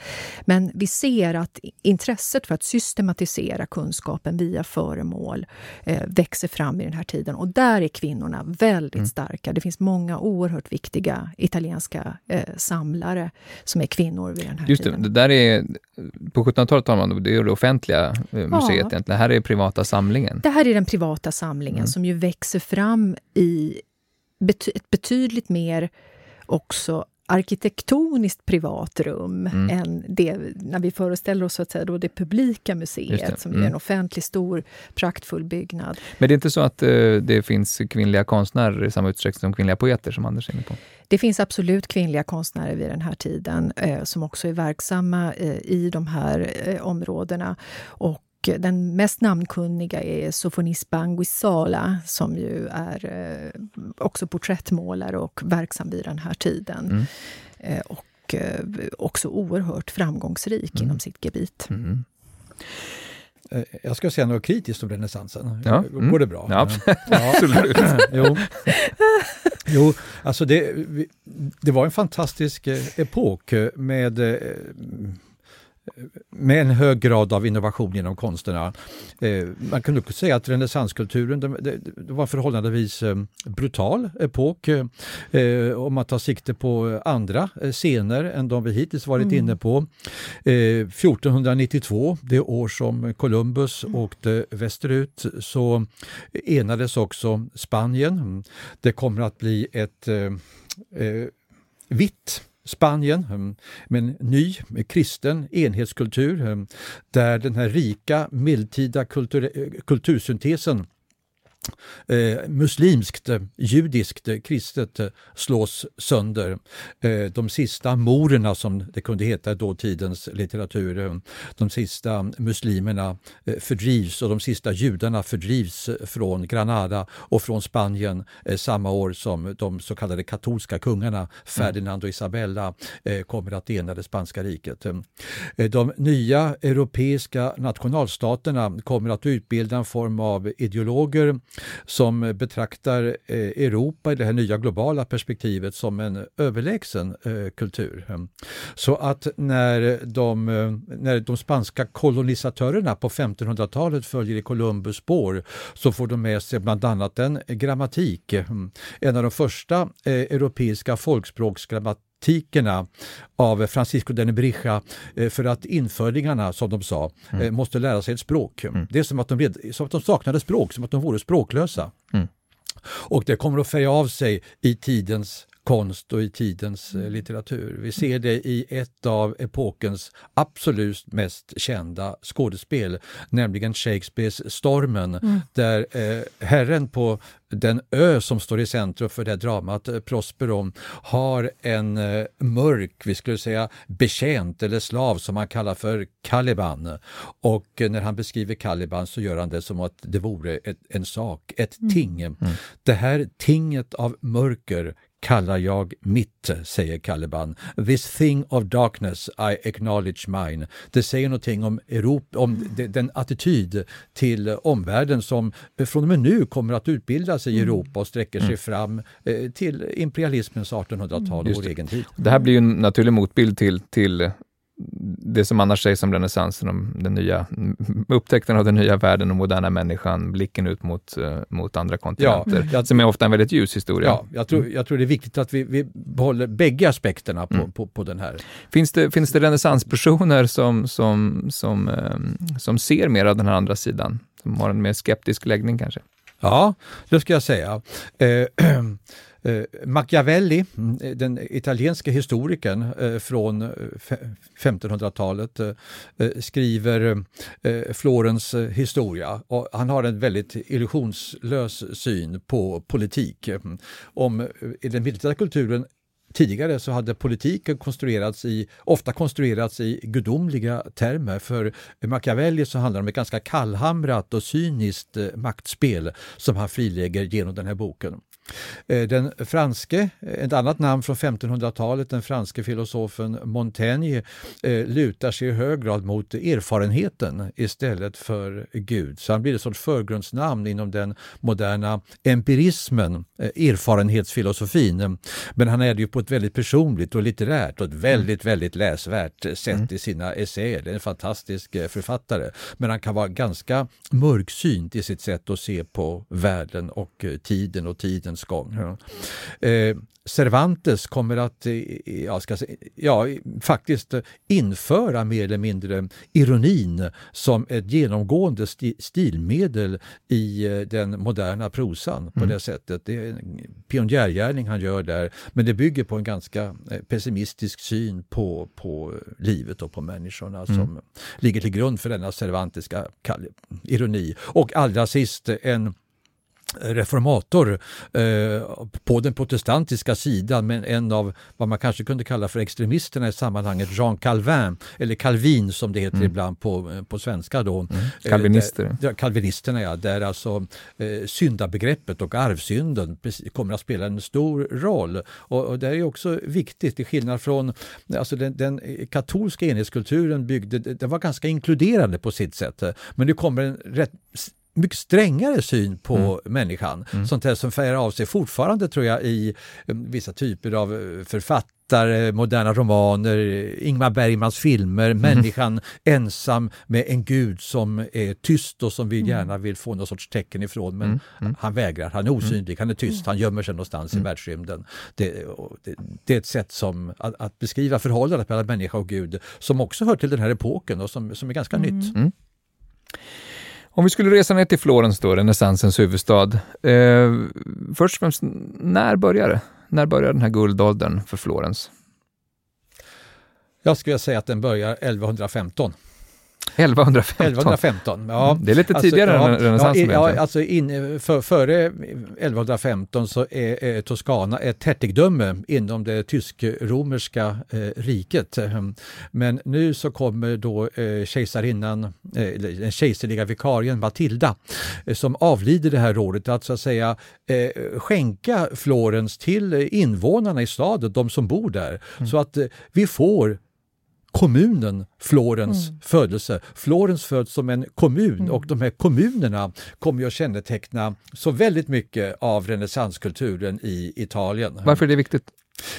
Men vi ser att intresset för att systematisera kunskapen via för konstföremål eh, växer fram i den här tiden. Och där är kvinnorna väldigt mm. starka. Det finns många oerhört viktiga italienska eh, samlare som är kvinnor vid den här Just tiden. Det, där är, på 1700-talet talar man om det är det offentliga eh, museet ja. egentligen. Det här är privata samlingen. Det här är den privata samlingen mm. som ju växer fram i bety ett betydligt mer också arkitektoniskt privat rum mm. än det, när vi föreställer oss så att säga, då det publika museet det. som mm. är en offentlig, stor, praktfull byggnad. Men det är inte så att uh, det finns kvinnliga konstnärer i samma utsträckning som kvinnliga poeter som Anders är inne på? Det finns absolut kvinnliga konstnärer vid den här tiden eh, som också är verksamma eh, i de här eh, områdena. Och den mest namnkunniga är Sofonis Banguisala som ju är eh, också porträttmålare och verksam vid den här tiden. Mm. Eh, och eh, också oerhört framgångsrik mm. inom sitt gebit. Mm. Jag ska säga något kritiskt om renässansen. Ja. Går mm. det bra? Ja, absolut. jo. jo, alltså det, det var en fantastisk epok med med en hög grad av innovation inom konsterna. Eh, man kan nog säga att renässanskulturen det, var en förhållandevis eh, brutal epok eh, om man tar sikte på andra scener än de vi hittills varit mm. inne på. 1492, eh, det år som Columbus mm. åkte västerut, så enades också Spanien. Det kommer att bli ett vitt Spanien ehm, med en ny eh, kristen enhetskultur ehm, där den här rika medeltida kultur, eh, kultursyntesen eh, muslimskt, judiskt, kristet slås sönder. Eh, de sista morerna som det kunde heta i dåtidens litteratur, de sista muslimerna eh, fördrivs och de sista judarna fördrivs från Granada och från Spanien eh, samma år som de så kallade katolska kungarna Ferdinand och Isabella eh, kommer att ena det spanska riket. Eh, de nya europeiska nationalstaterna kommer att utbilda en form av ideologer som betraktar eh, Europa i det här nya globala perspektivet som en överlägsen eh, kultur. Ehm, så att när de, eh, när de spanska kolonisatörerna på 1500-talet följer i Columbus spår så får de med sig bland annat en grammatik. Ehm, en av de första europeiska folkspråksgrammatikerna kritikerna av Francisco de Nebrija eh, för att infödingarna, som de sa, mm. Eh, måste lära sig ett språk. Mm. Det är som att, de, som att de saknade språk, som att de vore språklösa. Mm. Och det kommer att färga av sig i tidens konst och i tidens eh, litteratur. Vi ser det i ett av epokens absolut mest kända skådespel, nämligen Shakespeares Stormen, mm. där eh, herren på den ö som står i centrum för det dramat, eh, Prosperon, har en eh, mörk, vi skulle säga betjänt eller slav som han kallar för Caliban. Och eh, när han beskriver Caliban så gör han det som att det vore ett, en sak, ett mm. ting. Mm. Det här tinget av mörker kallar jag mitt, säger Caliban. This thing of darkness I acknowledge mine. Det säger någonting om, Europa, om den attityd till omvärlden som från och med nu kommer att utbildas i mm. Europa och sträcker sig mm. fram eh, till imperialismens 1800-tal och vår egen tid. Det här blir en naturlig motbild till, till det som annars sägs om renässansen, om den nya upptäckten av den nya världen och moderna människan, blicken ut mot, uh, mot andra kontinenter, ja, jag, som är ofta en väldigt ljus historia. Ja, jag tror, jag tror det är viktigt att vi, vi behåller bägge aspekterna på, mm. på, på, den här. Finns det, finns det renässanspersoner som, som, som, um, som ser mer av den här andra sidan? Som har en mer skeptisk läggning kanske? Ja, det ska jag säga. Eh, Eh, Eh, Machiavelli, eh, den italienska historikern eh, från 1500-talet, skriver Florens historia och han har en väldigt illusionslös syn på politik. Om i den medeltida kulturen Tidigare så hade politiken konstruerats i, ofta konstruerats i gudomliga termer. För Machiavelli så handlar det om ett ganska kallhamrat och cyniskt maktspel som han frilägger genom den här boken. Eh, den franske, eh, ett annat namn från 1500-talet, den franske filosofen Montaigne eh, lutar sig i hög grad mot erfarenheten istället för Gud. Så han blir ett sorts förgrundsnamn inom den moderna empirismen, erfarenhetsfilosofin. Men han är det ju på ett väldigt personligt och litterärt och ett väldigt, väldigt läsvärt sätt mm. i sina essäer. Det är en fantastisk författare. Men han kan vara ganska mörksynt i sitt sätt att se på världen och tiden och tidens gång. Eh, Cervantes kommer att eh, ja, ska säga, ja, faktiskt införa mer eller mindre ironin som ett genomgående sti stilmedel i eh, den moderna prosan på mm. det sättet. Det är en pionjärgärning han gör där, men det bygger på en ganska eh, pessimistisk syn på, på livet och på människorna mm. som ligger till grund för denna cervantiska ironi. Och allra sist en reformator eh, på den protestantiska sidan men en av vad man kanske kunde kalla för extremisterna i sammanhanget, Jean Calvin, eller Calvin som det heter mm. ibland på, på svenska då. Mm. Kalvinister. Eh, där, kalvinisterna ja, där alltså eh, syndabegreppet och arvsynden kommer att spela en stor roll. Och, och det är också viktigt, till skillnad från alltså den, den katolska enhetskulturen byggde, den var ganska inkluderande på sitt sätt. Men nu kommer en rätt mycket strängare syn på mm. människan. Mm. Sånt här som färgar av sig fortfarande tror jag i um, vissa typer av uh, författare, moderna romaner, Ingmar Bergmans filmer, mm. människan ensam med en gud som är tyst och som vi mm. gärna vill få någon sorts tecken ifrån men mm. Mm. han vägrar, han är osynlig, han är tyst, han gömmer sig någonstans i världsrymden. Det, det, det, är ett sätt som, att, att, beskriva förhållandet mellan människa och gud som också hör till den här epoken och som, som är ganska nytt. Om vi skulle resa ner till Florens då, renässansens huvudstad. Eh, först och främst, när började det? När började den här guldåldern för Florens? Jag skulle säga att den börjar 1115. 1115? 1115, ja. Mm, det är lite alltså, tidigare alltså, än renässansen. Ja, ja, alltså in, för, före 1115 så är, är Toscana ett hertigdöme inom det tysk-romerska eh, riket. Men nu så kommer då eh, kejsarinnan, eh, den kejserliga vikarien Matilda, eh, som avlider det här året, att så att säga eh, skänka Florens till invånarna i staden, de som bor där. Mm. Så att eh, vi får kommunen Florens mm. födelse. Florens föds som en kommun mm. och de här kommunerna kommer att känneteckna så väldigt mycket av renässanskulturen i Italien. Varför är det viktigt?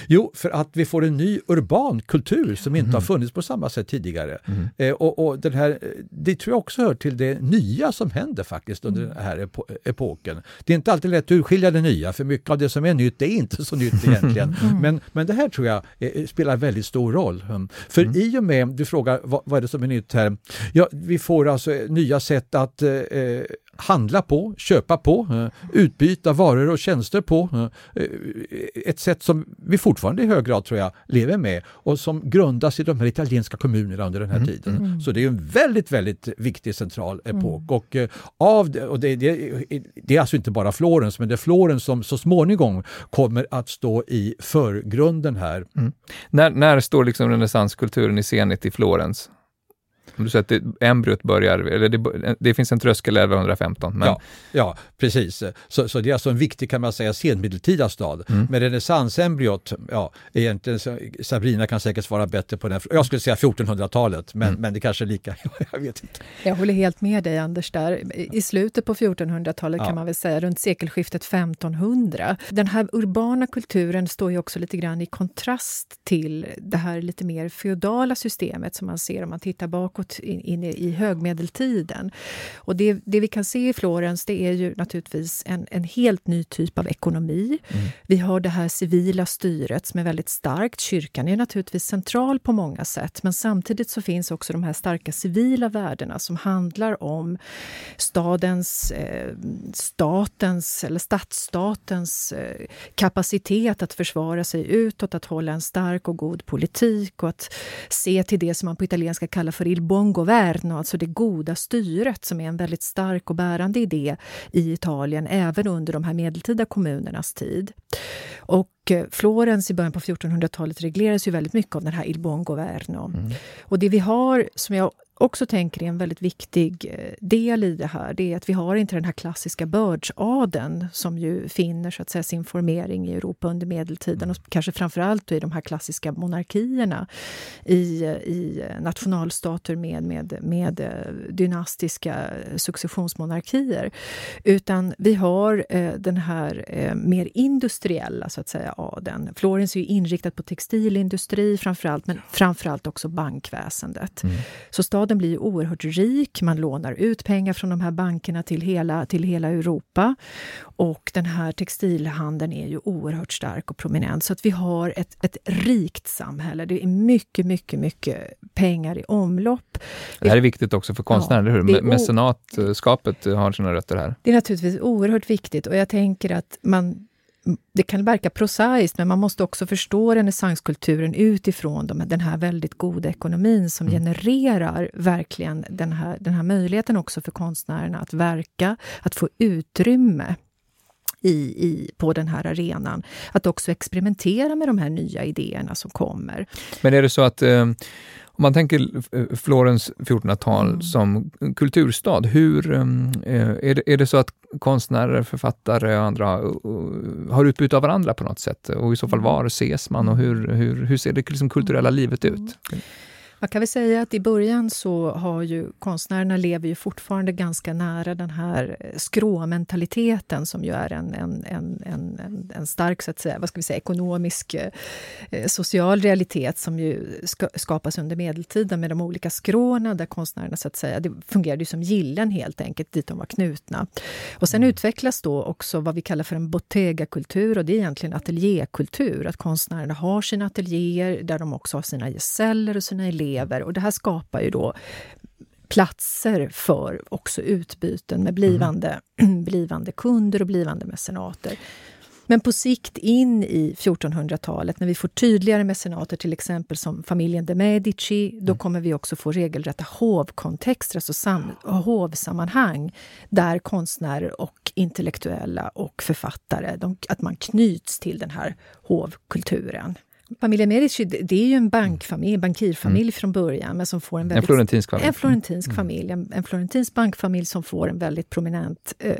Jo, för att vi får en ny urban kultur som inte mm. har funnits på samma sätt tidigare. Mm. Eh, och, och, den här, det tror jag också hör till det nya som händer faktiskt under mm. den här epo epoken. Det är inte alltid lätt att urskilja det nya, för mycket av det som är nytt är inte så nytt egentligen. Mm. Men, men det här tror jag eh, spelar väldigt stor roll. Mm. För mm. i och med, du frågar vad, vad, är det som är nytt här? Ja, vi får alltså nya sätt att eh, handla på, köpa på, eh, utbyta varor och tjänster på. Eh, ett sätt som vi fortfarande i hög grad tror jag lever med och som grundas i de här italienska kommunerna under den här mm. tiden. Mm. Så det är en väldigt, väldigt viktig central epok. Mm. Och, eh, av det, och det, det, det, är alltså inte bara Florens, men det är Florens som så småningom kommer att stå i förgrunden här. Mm. När, när står liksom renässanskulturen i scenet i Florens? Om du säger att det, embryot börjar, eller det, det finns en tröskel 1115. Men... Ja, ja, precis. Så, så det är alltså en viktig, kan man säga, senmedeltida stad. Mm. Men renässansembryot, ja, egentligen, Sabrina kan säkert svara bättre på den. Jag skulle säga 1400-talet, men, mm. men det kanske är lika, jag vet inte. Jag håller helt med dig Anders där. I slutet på 1400-talet ja. kan man väl säga, runt sekelskiftet 1500. Den här urbana kulturen står ju också lite grann i kontrast till det här lite mer feodala systemet som man ser om man tittar bakåt bakåt in, in i högmedeltiden. Och det, det, vi kan se i Florens det är ju naturligtvis en, en helt ny typ av ekonomi. Mm. Vi har det här civila styret som är väldigt starkt. Kyrkan är naturligtvis central på många sätt men samtidigt så finns också de här starka civila värdena som handlar om stadens, eh, statens eller stadsstatens eh, kapacitet att försvara sig utåt, att hålla en stark och god politik och att se till det som man på italienska kallar för il buon governo, alltså det goda styret som är en väldigt stark och bärande idé i Italien även under de här medeltida kommunernas tid. Och eh, Florens i början på 1400-talet regleras ju väldigt mycket av den här il buon governo. Mm. Och det vi har, som jag också tänker är en väldigt viktig eh, del i det här, det är att vi har inte den här klassiska bördsadeln som ju finner så att säga, sin formering i Europa under medeltiden och kanske framförallt i de här klassiska monarkierna i, i nationalstater med, med, med eh, dynastiska successionsmonarkier. Utan vi har eh, den här mer industriella så att säga adeln. Florens är ju inriktat på textilindustri framförallt, men framförallt också bankväsendet. Mm. Så staden blir oerhört rik, man lånar ut pengar från de här bankerna till hela, till hela Europa. Och den här textilhandeln är ju oerhört stark och prominent. Så att vi har ett, ett rikt samhälle. Det är mycket, mycket, mycket pengar i omlopp. Det här är viktigt också för konstnärer, ja, hur? Mecenatskapet har sina rötter här. Det är naturligtvis oerhört viktigt och jag tänker att man det kan verka prosaiskt, men man måste också förstå renässanskulturen utifrån de, den här väldigt goda ekonomin som mm. genererar verkligen den här, den här möjligheten också för konstnärerna att verka, att få utrymme i, i, på den här arenan. Att också experimentera med de här nya idéerna som kommer. Men är det så att eh, om man tänker eh, Florens 1400-tal mm. som kulturstad, hur, um, är, det, är det så att konstnärer, författare och andra har utbyte av varandra på något sätt? Och i så fall mm. var ses man och hur, hur, hur ser det liksom kulturella livet ut? Mm. Man kan väl säga att i början så har ju konstnärerna lever ju fortfarande ganska nära den här eh, skråmentaliteten som ju är en, en, en, en, en stark så att säga, vad ska vi säga, ekonomisk eh, social realitet som ju ska, skapas under medeltiden med de olika skråna där konstnärerna så att säga, det fungerade ju som gillen helt enkelt, dit de var knutna. Och sen mm. utvecklas då också vad vi kallar för en bottega-kultur och det är egentligen ateljékultur, att konstnärerna har sina ateljéer där de också har sina gesäller och sina elever elever och det här skapar ju då platser för också utbyten med blivande, mm. blivande kunder och blivande mecenater. Men på sikt in i 1400-talet, när vi får tydligare mecenater, till exempel som familjen de Medici, då mm. kommer vi också få regelrätta hovkontexter, alltså sam, hovsammanhang, där konstnärer och intellektuella och författare, de, att man knyts till den här hovkulturen. Familjen Medici, det är ju en bankfamilj, bankirfamilj mm. från början. Men som får en, väldigt, en florentinsk familj. En florentinsk mm. familj, en, en florentinsk bankfamilj som får en väldigt prominent eh,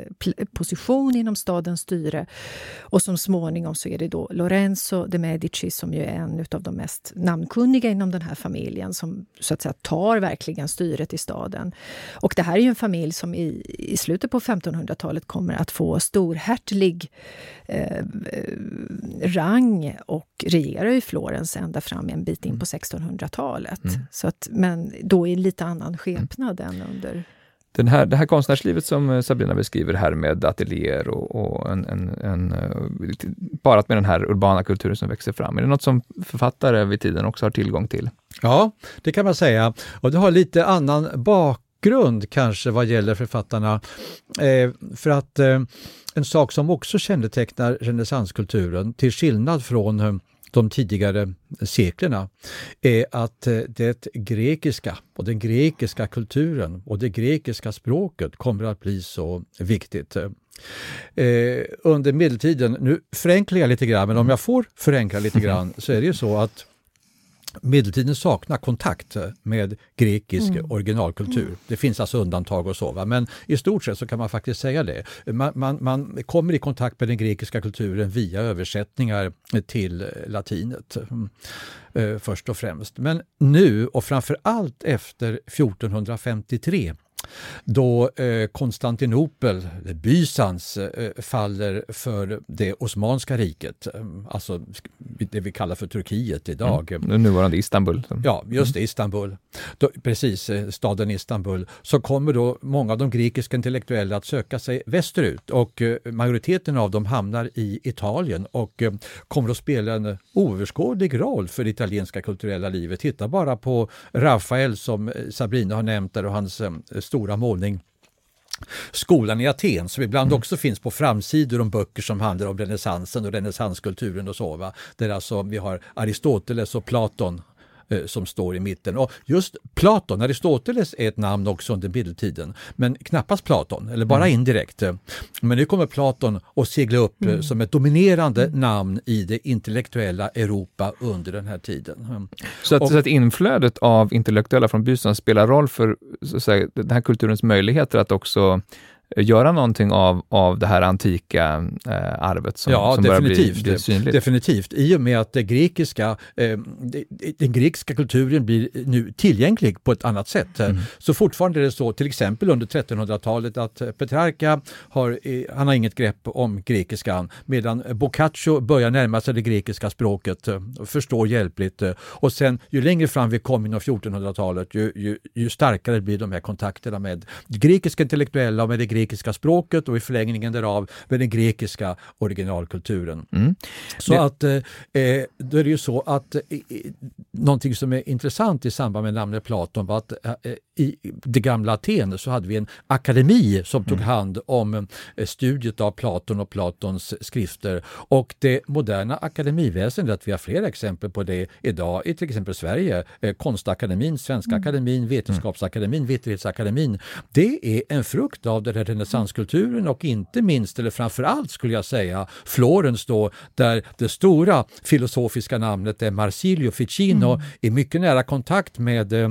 position inom stadens styre. Och som småningom så är det då Lorenzo de Medici som ju är en av de mest namnkunniga inom den här familjen som så att säga tar verkligen styret i staden. Och det här är ju en familj som i, i slutet på 1500-talet kommer att få storhertig eh, rang och regerar i Florens ända fram en bit in på 1600-talet. Mm. Så att, men då i lite annan skepnad mm. än under den här, det här konstnärslivet som eh, Sabrina beskriver här med ateljéer och, och en, en, en, eh, parat med den här urbana kulturen som växer fram. Är det något som författare vid tiden också har tillgång till? Ja, det kan man säga. Och det har lite annan bakgrund kanske vad gäller författarna. Eh, för att eh, en sak som också kännetecknar renässanskulturen, till skillnad från eh, de tidigare seklerna är att eh, det grekiska och den grekiska kulturen och det grekiska språket kommer att bli så viktigt. Eh, under medeltiden, nu förenklar jag lite grann, men om jag får förenkla lite grann så är det ju så att medeltiden saknar kontakt med grekisk mm. originalkultur. Mm. Det finns alltså undantag och så, va? men i stort sett så kan man faktiskt säga det. Man, man, man, kommer i kontakt med den grekiska kulturen via översättningar till latinet mm, eh, först och främst. Men nu och framför allt efter 1453 då eh, Konstantinopel, Bysans, eh, faller för det Osmanska riket, eh, alltså det vi kallar för Turkiet idag. Mm. Nuvarande Istanbul. Ja, just det, Istanbul. Då, precis, staden Istanbul. Så kommer då många av de grekiska intellektuella att söka sig västerut och majoriteten av dem hamnar i Italien och kommer att spela en oöverskådlig roll för det italienska kulturella livet. Titta bara på Rafael som Sabrina har nämnt där och hans stora målning Skolan i Aten som ibland mm. också finns på framsidor om böcker som handlar om renässansen och renässanskulturen och så. Va? Där alltså vi har Aristoteles och Platon som står i mitten. Och just Platon, Aristoteles är ett namn också under medeltiden, men knappast Platon, eller bara mm. indirekt. Men nu kommer Platon att segla upp mm. som ett dominerande namn i det intellektuella Europa under den här tiden. Så att, och, så att inflödet av intellektuella från bystånd spelar roll för så att säga, den här kulturens möjligheter att också göra någonting av, av det här antika eh, arvet som, ja, som börjar bli, bli synligt? Definitivt, i och med att det grekiska, eh, den grekiska kulturen blir nu tillgänglig på ett annat sätt. Mm. Så fortfarande är det så, till exempel under 1300-talet, att Petrarca har, han har inget grepp om grekiskan, medan Boccaccio börjar närma sig det grekiska språket, eh, förstår hjälpligt. Och sen ju längre fram vi kom inom 1400-talet, ju, ju, ju starkare blir de här kontakterna med grekiska intellektuella och med det grekiska språket och i förlängningen därav med den grekiska originalkulturen. Mm. Så det... att eh, eh, då är det ju så att eh, någonting som är intressant i samband med namnet Platon var att eh, i det gamla Aten så hade vi en akademi som tog mm. hand om eh, studiet av Platon och Platons skrifter och det moderna akademiväsendet, vi har flera exempel på det idag i till exempel Sverige, eh, Konstakademin, Svenska mm. akademin, Vetenskapsakademin, Vitterhetsakademin. Det är en frukt av den här renässanskulturen och inte minst, eller framförallt skulle jag säga, Florens då, där det stora filosofiska namnet är Marsilio Ficino mm. i mycket nära kontakt med eh,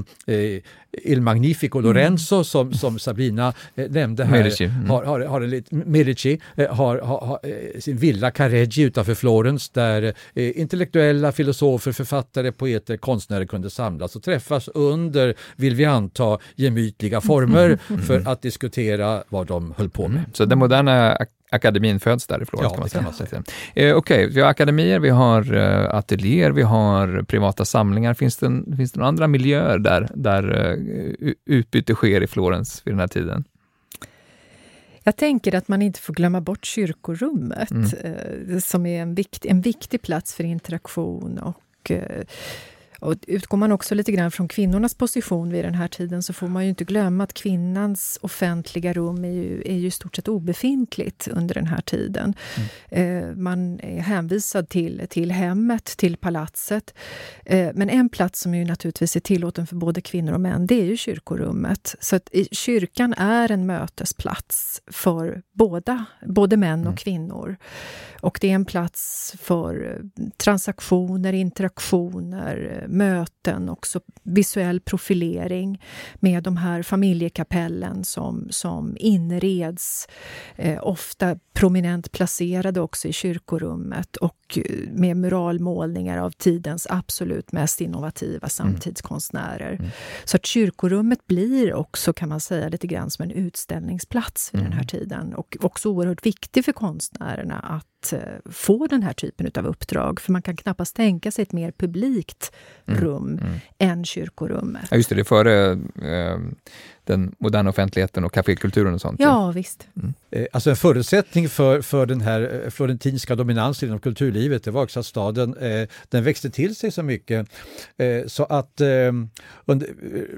Il Magnifico mm. Lorenzo mm. som, som Sabrina eh, nämnde här, Medici, mm. har, har, har, en Medici eh, har, har, eh, sin villa Careggi utanför Florens där eh, intellektuella, filosofer, författare, poeter, konstnärer kunde samlas och träffas under, vill vi anta, gemytliga former för att diskutera vad de höll på med. Mm. Så den moderna akademin föds där i Florens ja, kan man säga. Eh, Okej, okay, vi har akademier, vi har eh, ateljéer, vi har privata samlingar. Finns det, finns det några andra miljöer där, där eh, utbyte sker i Florens vid den här tiden? Jag tänker att man inte får glömma bort kyrkorummet, mm. eh, som är en, vikt, en viktig plats för interaktion och eh, och utgår man också lite grann från kvinnornas position vid den här tiden så får man ju inte glömma att kvinnans offentliga rum är ju, är ju i stort sett obefintligt under den här tiden. Mm. Eh, man är hänvisad till, till hemmet, till palatset. Eh, men en plats som ju naturligtvis är tillåten för både kvinnor och män, det är ju kyrkorummet. Så att kyrkan är en mötesplats för båda, både män och mm. kvinnor. Och det är en plats för eh, transaktioner, interaktioner, eh, möten, också visuell profilering med de här familjekapellen som, som inreds, eh, ofta prominent placerade också i kyrkorummet. Och eh, med muralmålningar av tidens absolut mest innovativa mm. samtidskonstnärer. Mm. Så att kyrkorummet blir också, kan man säga, lite grann som en utställningsplats vid mm. den här mm. tiden och också oerhört viktig för konstnärerna att eh, få den här typen av uppdrag. För man kan knappast tänka sig ett mer publikt mm. rum mm. än kyrkorummet. Ja, just det, det är före eh, den moderna offentligheten och kafékulturen och sånt. Ja, visst. Mm. Eh, alltså en förutsättning för, för den här eh, florentinska dominansen inom kulturlivet, det var också att staden eh, den växte till sig så mycket. Eh, så att eh, under,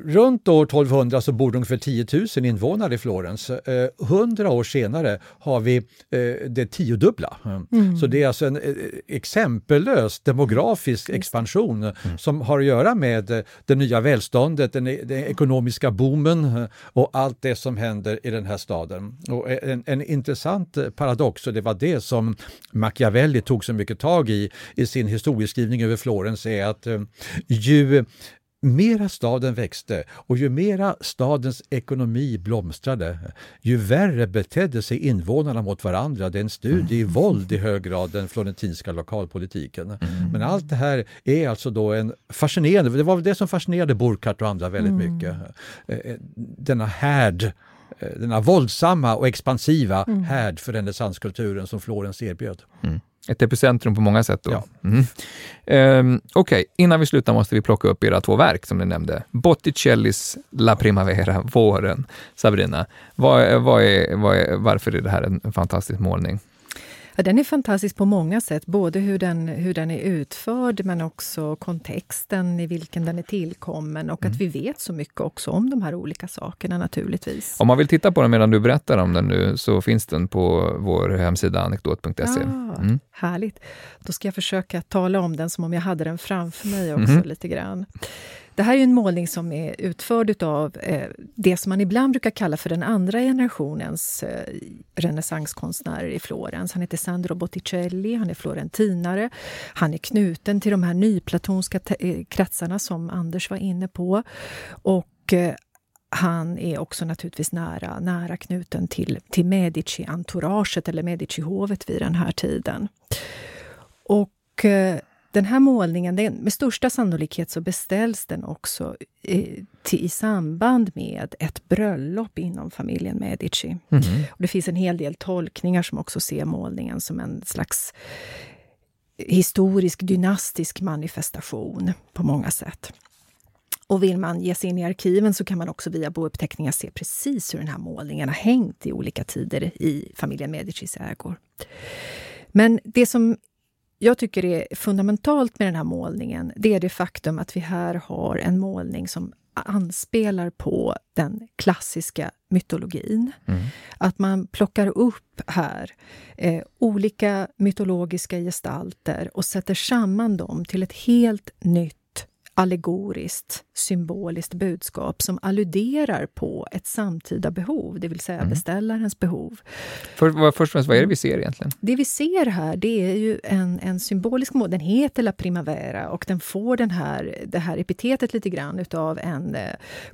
runt år 1200 så bor det ungefär 10 000 invånare i Florens. Eh, 100 år senare har vi eh, det tiodubbla. Mm. Så det är alltså en exempellös demografisk expansion mm. som har att göra med det nya välståndet, den, den ekonomiska boomen Eh, och allt det som händer i den här staden. Och en, en intressant eh, paradox, och det var det som Machiavelli tog så mycket tag i i sin historieskrivning över Florens, är att eh, ju mera staden växte och ju mera stadens ekonomi blomstrade, ju värre betedde sig invånarna mot varandra. Det är en studie i våld i hög grad, den florentinska lokalpolitiken. Mm. Men allt det här är alltså då en fascinerande, det var väl det som fascinerade Burkhardt och andra väldigt mm. mycket. Eh, eh, denna härd eh, denna våldsamma och expansiva mm. härd för renässanskulturen som Florens erbjöd. Mm. Ett epicentrum på många sätt. Då. Ja. Mm. Um, Okej, okay. innan vi slutar måste vi plocka upp era två verk som ni nämnde. Botticellis La Primavera, Våren. Sabrina, vad, vad är, vad är, varför är det här en fantastisk målning? Ja, den är fantastisk på många sätt, både hur den, hur den är utförd men också kontexten i vilken den är tillkommen och mm. att vi vet så mycket också om de här olika sakerna naturligtvis. Om man vill titta på den medan du berättar om den nu så finns den på vår hemsida anekdot.se. Ja, mm. Härligt. Då ska jag försöka tala om den som om jag hade den framför mig också mm. lite grann. Det här är en målning som är utförd av eh, det som man ibland brukar kalla för den andra generationens eh, renässanskonstnärer i Florens. Han heter Sandro Botticelli, han är florentinare. Han är knuten till de här nyplatonska eh, kretsarna som Anders var inne på. Och han är också naturligtvis nära, nära knuten till, till Medici-entouraget eller Medici-hovet vid den här tiden. Och den här målningen, den, med största sannolikhet så beställs den också i, till, i samband med ett bröllop inom familjen Medici. Mm. Och det finns en hel del tolkningar som också ser målningen som en slags historisk dynastisk manifestation på många sätt. Och vill man ge sig in i arkiven så kan man också via bouppteckningar se precis hur den här målningen har hängt i olika tider i familjen Medicis ägor. Men det som jag tycker är fundamentalt med den här målningen, det är det faktum att vi här har en målning som anspelar på den klassiska mytologin. Mm. Att man plockar upp här eh, olika mytologiska gestalter och sätter samman dem till ett helt nytt allegoriskt, symboliskt budskap som alluderar på ett samtida behov, det vill säga mm. beställarens behov. För, vad, först och främst, vad är det vi ser egentligen? Det vi ser här, det är ju en, en symbolisk mål. Den heter La Primavera och den får den här, det här epitetet lite grann utav en eh,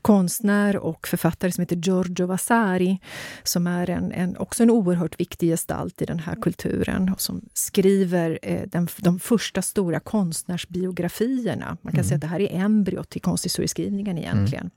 konstnär och författare som heter Giorgio Vasari, som är en, en, också en oerhört viktig gestalt i den här kulturen och som skriver eh, den, de första stora konstnärsbiografierna. Man kan mm. säga att här är embryot till konsthistorieskrivningen egentligen. Mm.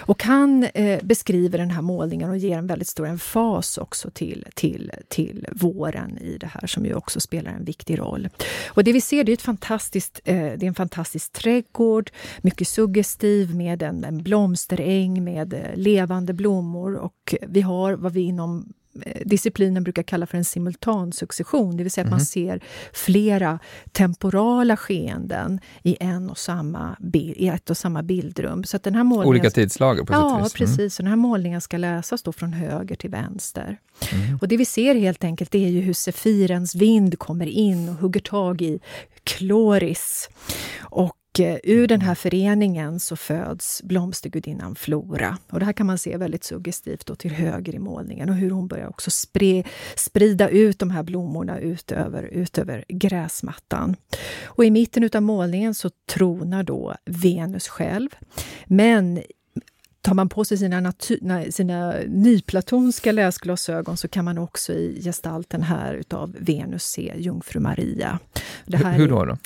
Och han eh, beskriver den här målningen och ger en väldigt stor emfas också till, till, till våren i det här som ju också spelar en viktig roll. Och det vi ser det är, ett fantastiskt, eh, det är en fantastisk trädgård, mycket suggestiv med en, en blomsteräng med eh, levande blommor och vi har vad vi inom disciplinen brukar kalla för en simultansuccession, det vill säga att man mhm. ser flera temporala skeenden i, en och samma bild, i ett och samma bildrum. Så den här målningen, Olika tidslager på Ja, mm. precis. Och den här målningen ska läsas då från höger till vänster. Mm. Och det vi ser helt enkelt är ju hur Sefirens vind kommer in och hugger tag i kloris. Och Eh, ur den här föreningen så föds blomstergudinnan Flora. Och det här kan man se väldigt suggestivt då till höger i målningen och hur hon börjar också spre, sprida ut de här blommorna utöver, utöver gräsmattan. Och i mitten av målningen så tronar då Venus själv. Men tar man på sig sina, natur, sina nyplatonska läsglasögon så kan man också i gestalten här utav Venus se jungfru Maria. Det här Hur då? då?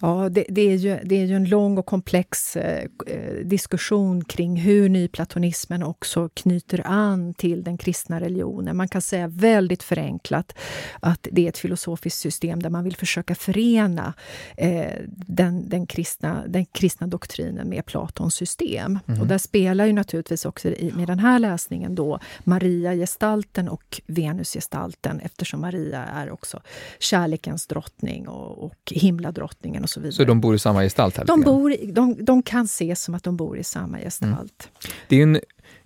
Ja, det, det, är ju, det är ju en lång och komplex eh, eh, diskussion kring hur nyplatonismen också knyter an till den kristna religionen. Man kan säga väldigt förenklat att det är ett filosofiskt system där man vill försöka förena eh, den, den, kristna, den kristna doktrinen med Platons system. Mm. Och där spelar ju naturligtvis också i, med den här läsningen då Maria-gestalten och Venus-gestalten eftersom Maria är också kärlekens drottning och, och himladrottningen och så vidare. Så de bor i samma gestalt? Här de, bor, de, de kan ses som att de bor i samma gestalt. Mm. Det är en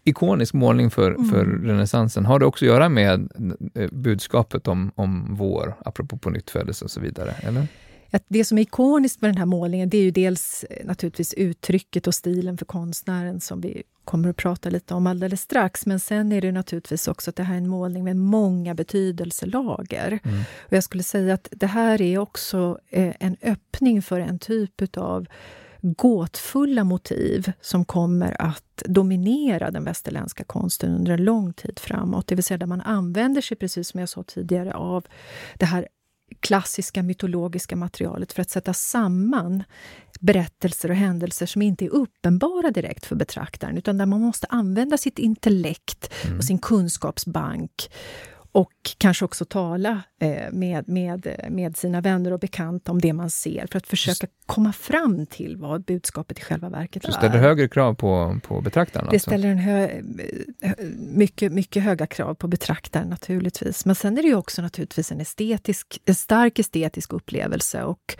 ikonisk målning för, mm. för renässansen. Har det också att göra med eh, budskapet om, om vår, apropå på nyttfödelse och så vidare? Eller? Det som är ikoniskt med den här målningen det är ju dels eh, naturligtvis uttrycket och stilen för konstnären som vi kommer att prata lite om alldeles strax. Men sen är det naturligtvis också att det här är en målning med många betydelselager. Mm. Och jag skulle säga att det här är också eh, en öppning för en typ av gåtfulla motiv som kommer att dominera den västerländska konsten under en lång tid framåt. Det vill säga där man använder sig, precis som jag sa tidigare, av det här klassiska mytologiska materialet för att sätta samman berättelser och händelser som inte är uppenbara direkt för betraktaren utan där man måste använda sitt intellekt mm. och sin kunskapsbank och kanske också tala eh, med, med, med sina vänner och bekanta om det man ser för att försöka komma fram till vad budskapet i själva verket är. Det ställer högre krav på, på betraktaren? Det alltså. ställer en hö, mycket, mycket höga krav på betraktaren naturligtvis. Men sen är det ju också naturligtvis en, estetisk, en stark estetisk upplevelse och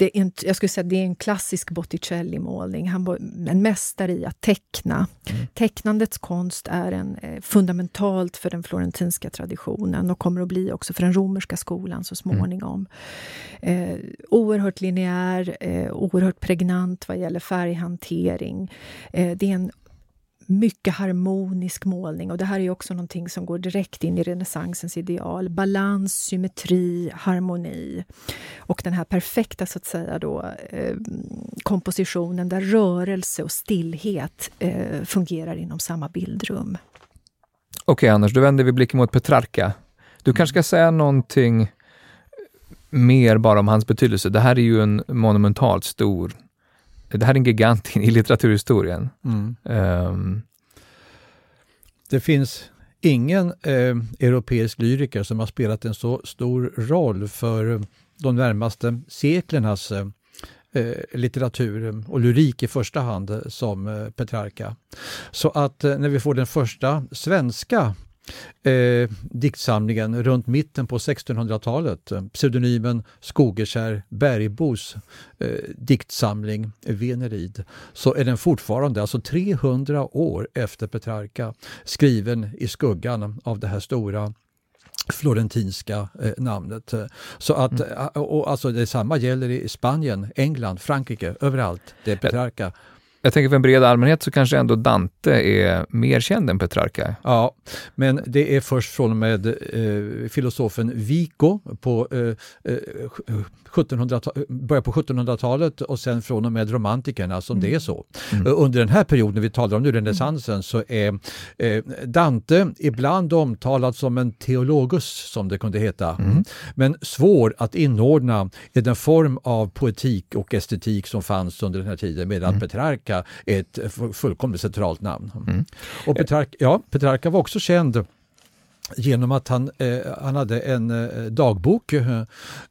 det är en, jag skulle säga det är en klassisk Botticelli-målning. Han var en mästare i att teckna. Mm. Tecknandets konst är en, eh, fundamentalt för den florentinska traditionen och kommer att bli också för den romerska skolan så småningom. Mm. Eh, oerhört linjär, eh, oerhört pregnant vad gäller färghantering. Eh, det är en mycket harmonisk målning och det här är också någonting som går direkt in i renässansens ideal. Balans, symmetri, harmoni. Och den här perfekta så att säga då, eh, kompositionen där rörelse och stillhet eh, fungerar inom samma bildrum. Okej okay, Anders, då vänder vi blicken mot Petrarca. Du kanske ska säga någonting mer bara om hans betydelse. Det här är ju en monumentalt stor det här är en gigant i litteraturhistorien. Mm. Um. det finns ingen eh, europeisk lyriker som har spelat en så stor roll för de närmaste seklernas eh, eh litteratur och lyrik i första hand som eh, Petrarca. Så att eh, när vi får den första svenska eh, diktsamlingen runt mitten på 1600-talet. Pseudonymen Skogeskär Bergbos eh, diktsamling Venerid. Så är den fortfarande, alltså 300 år efter Petrarca, skriven i skuggan av det här stora florentinska eh, namnet. Så att, mm. Eh, och alltså detsamma gäller i Spanien, England, Frankrike, överallt. Det är Petrarca jag tänker för en bred allmänhet så kanske ändå Dante är mer känd än Petrarca. Ja, men det är först från och med eh, filosofen Vico på eh, 1700 eh, början på 1700-talet och sen från och med romantikerna som mm. det är så. Mm. Under den här perioden vi talar om nu, renässansen, så är eh, Dante ibland omtalad som en teologus som det kunde heta. Mm. Men svår att inordna i den form av poetik och estetik som fanns under den här tiden medan mm. Petrarca Petrarca ett fullkomligt centralt namn. Mm. Och Petrarca, ja, Petrarca var också känd genom att han, eh, han hade en eh, dagbok eh,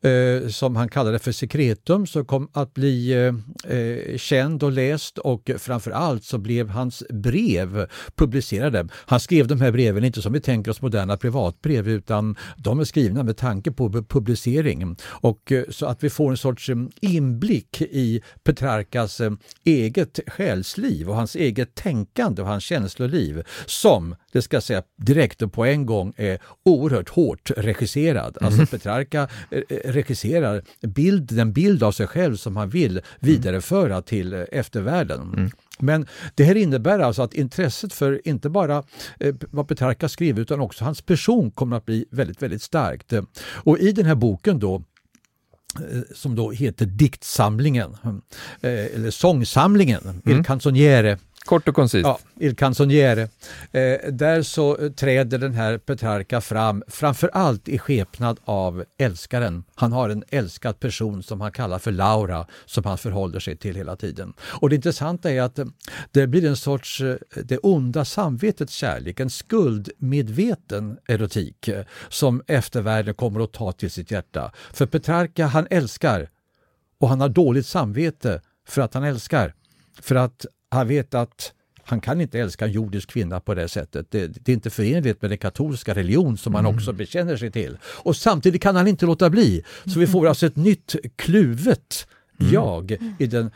eh som han kallade för Secretum som kom att bli eh, eh, känd och läst och framförallt så blev hans brev publicerade. Han skrev de här breven inte som vi tänker oss moderna privatbrev utan de är skrivna med tanke på publicering. Och eh, så att vi får en sorts eh, inblick i Petrarkas eget själsliv och hans eget tänkande och hans känsloliv som, det ska jag säga direkt och på en gång, är oerhört hårt regisserad. Alltså mm. Petrarca eh, eh, regisserar bild, den bild av sig själv som han vill vidareföra till eh, eftervärlden. Mm. Men det här innebär alltså att intresset för inte bara eh, vad Petrarca skriver utan också hans person kommer att bli väldigt, väldigt starkt. Och i den här boken då som då heter Diktsamlingen, eller Sångsamlingen, mm. Il Canzoniere Kort och koncist. Ja, Il Canzoniere. Eh, där så eh, träder den här Petrarca fram, framför allt i skepnad av älskaren. Han har en älskad person som han kallar för Laura, som han förhåller sig till hela tiden. Och det intressanta är att eh, det blir en sorts eh, det onda samvetets kärlek, en skuldmedveten erotik som eftervärlden kommer att ta till sitt hjärta. För Petrarca, han älskar och han har dåligt samvete för att han älskar. För att han vet att han kan inte älska en jordisk kvinna på det sättet. Det, det är inte förenligt med den katolska religion som han mm. också bekänner sig till. Och samtidigt kan han inte låta bli. Så vi får alltså ett nytt kluvet mm. jag i den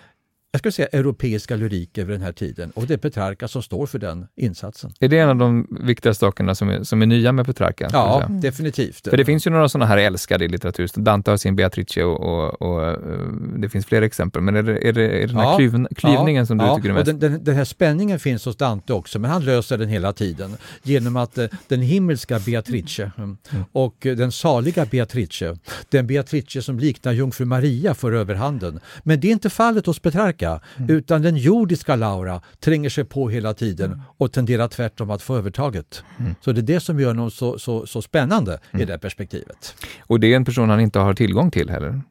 jag skulle säga europeiska lyrik över den här tiden och det är Petrarca som står för den insatsen. Är det en av de viktiga sakerna som är, som är nya med Petrarca? Ja, definitivt. För det finns ju några sådana här älskade i litteratur. Dante har sin Beatrice och, och, och, eh, det finns fler exempel. Men är det, är det, är det den här ja, klyv, klyvningen ja, som du ja, tycker är mest? Den, den, den, här spänningen finns hos Dante också, men han löser den hela tiden genom att eh, den himmelska Beatrice mm, mm. och den saliga Beatrice, den Beatrice som liknar jungfru Maria får överhanden. Men det är inte fallet hos Petrarca starka, mm. utan den jordiska Laura tränger sig på hela tiden mm. och tenderar tvärtom att få övertaget. Mm. Så det är det som gör honom så, så, så spännande i mm. det perspektivet. Och det är en person han inte har tillgång till heller?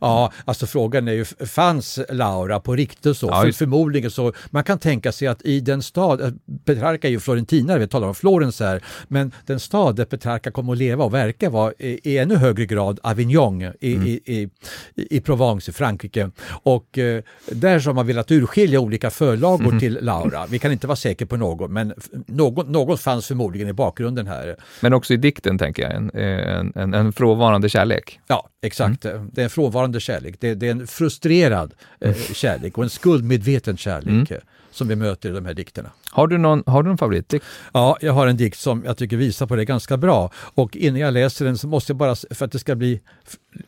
Ja, alltså frågan är ju, fanns Laura på riktigt så? Ja, För, förmodligen så. Man kan tänka sig att i den stad, eh, Petrarca är ju florentinare, vi talar om Florens här, men den stad där Petrarca kom att leva och verka var i, i ännu högre grad Avignon i, i, i, i Provence i Frankrike. Och eh, där har man velat urskilja olika förlagor till Laura. Vi kan inte vara säkra på något, men något, något fanns förmodligen i bakgrunden här. Men också i dikten, tänker jag, en, en, en, en frånvarande kärlek. Ja, exakt. Det är en frånvarande kärlek. Det, det är en frustrerad eh, kärlek och en skuldmedveten kärlek eh, som vi möter i de här dikterna. Har du någon, har du någon favoritdikt? Ja, jag har en dikt som jag tycker visar på det ganska bra. Och innan jag läser den så måste jag bara, för att det ska bli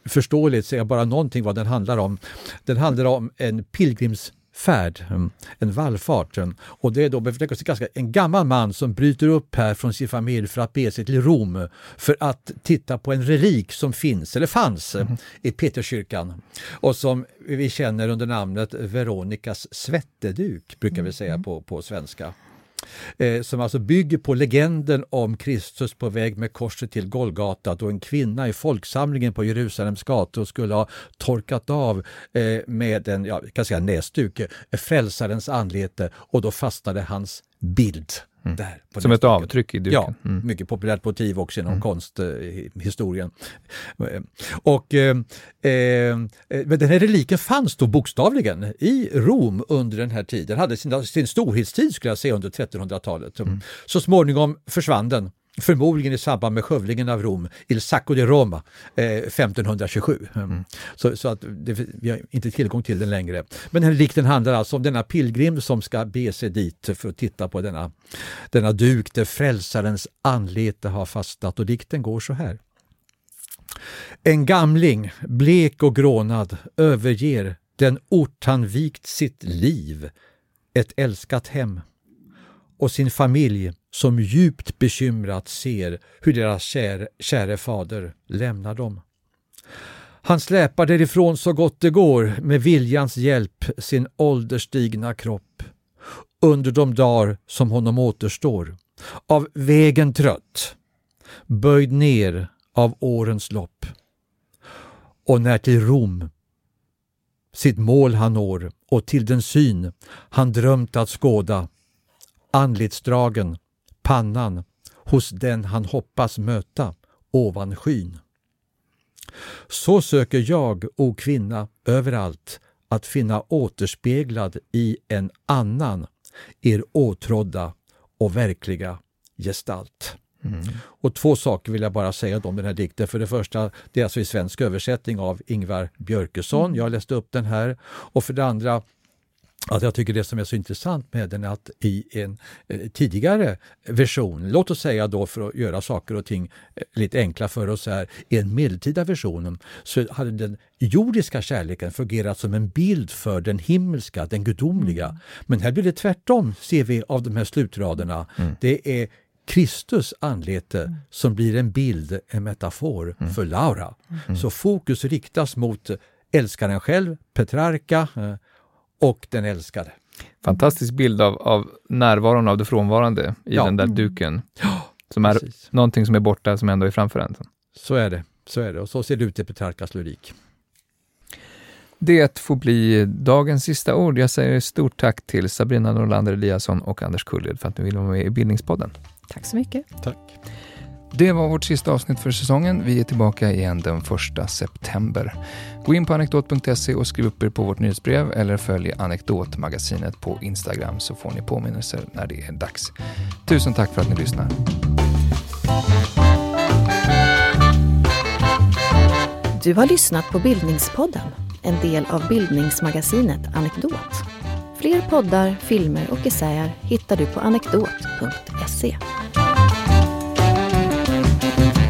förståeligt, säga bara någonting vad den handlar om. Den handlar om en pilgrimsfärd, mm, en vallfart. mm. Och det är då ganska, en gammal man som bryter upp här från sin familj för att bege sig till Rom för att titta på en relik som finns, eller fanns, eh, i Peterskyrkan. Och som vi känner under namnet Veronikas svetteduk, brukar vi säga på, på svenska eh, som alltså bygger på legenden om Kristus på väg med korset till Golgata då en kvinna i folksamlingen på Jerusalems gator skulle ha torkat av eh, med en ja, kan säga näsduk, frälsarens anlete och då fastnade hans bild där. På Som ett avtryck i duken? Ja, Mm. mycket populärt motiv också inom konsthistorien. Eh, och, eh, eh, men den här reliken fanns då bokstavligen i Rom under den här tiden, hade sin, sin storhetstid skulle jag säga under 1300-talet. Så småningom försvann den. Förmodligen i samband med skövlingen av Rom, Il Sacco di Roma, eh, 1527. Mm. Så, så att det, vi har inte tillgång till den längre. Men den här dikten handlar alltså om denna pilgrim som ska bege sig dit för att titta på denna, denna duk där frälsarens anlete har fastnat. Och dikten går så här. En gamling, blek och grånad, överger den ort han vikt sitt liv, ett älskat hem och sin familj som djupt bekymrat ser hur deras kär, käre fader lämnar dem. Han släpar därifrån så gott det går med viljans hjälp sin ålderstigna kropp under de dagar som honom återstår, av vägen trött, böjd ner av årens lopp. Och när till Rom sitt mål han når och till den syn han drömt att skåda, anletsdragen, pannan hos den han hoppas möta ovan skyn. Så söker jag, o kvinna, överallt att finna återspeglad i en annan er åtrådda och verkliga gestalt. Och två saker vill jag bara säga om den här dikten. För det första, det är alltså i svensk översättning av Ingvar Björkesson. Jag läste upp den här. Och för det andra, att jag tycker det som är så intressant med den är att i en eh, tidigare version, låt oss säga då för att göra saker och ting eh, lite enkla för oss här, i en medeltida version så hade den jordiska kärleken fungerat som en bild för den himmelska, den gudomliga. Men här blir det tvärtom, ser vi av de här slutraderna. Det är Kristus anlete som blir en bild, en metafor för Laura. Så fokus riktas mot älskaren själv, Petrarca, eh, och den älskade. Fantastisk bild av, av närvaron av det frånvarande i Ja. den där duken. Som är Precis. någonting som är borta, som ändå är framför en. Så är det. Så är det. Och så ser det ut i Petrarcas lyrik. Det får bli dagens sista ord. Jag säger stort tack till Sabrina Norlander Eliasson och Anders Kulled för att ni ville vara med i Bildningspodden. Tack så mycket. Tack. Det var vårt sista avsnitt för säsongen. Vi är tillbaka igen den 1 september. Gå in på anekdot.se och skriv upp er på vårt nyhetsbrev eller följ Anekdotmagasinet på Instagram så får ni påminnelser när det är dags. Tusen tack för att ni lyssnar. Du har lyssnat på Bildningspodden, en del av bildningsmagasinet Anekdot. Fler poddar, filmer och essäer hittar du på anekdot.se. Thank you.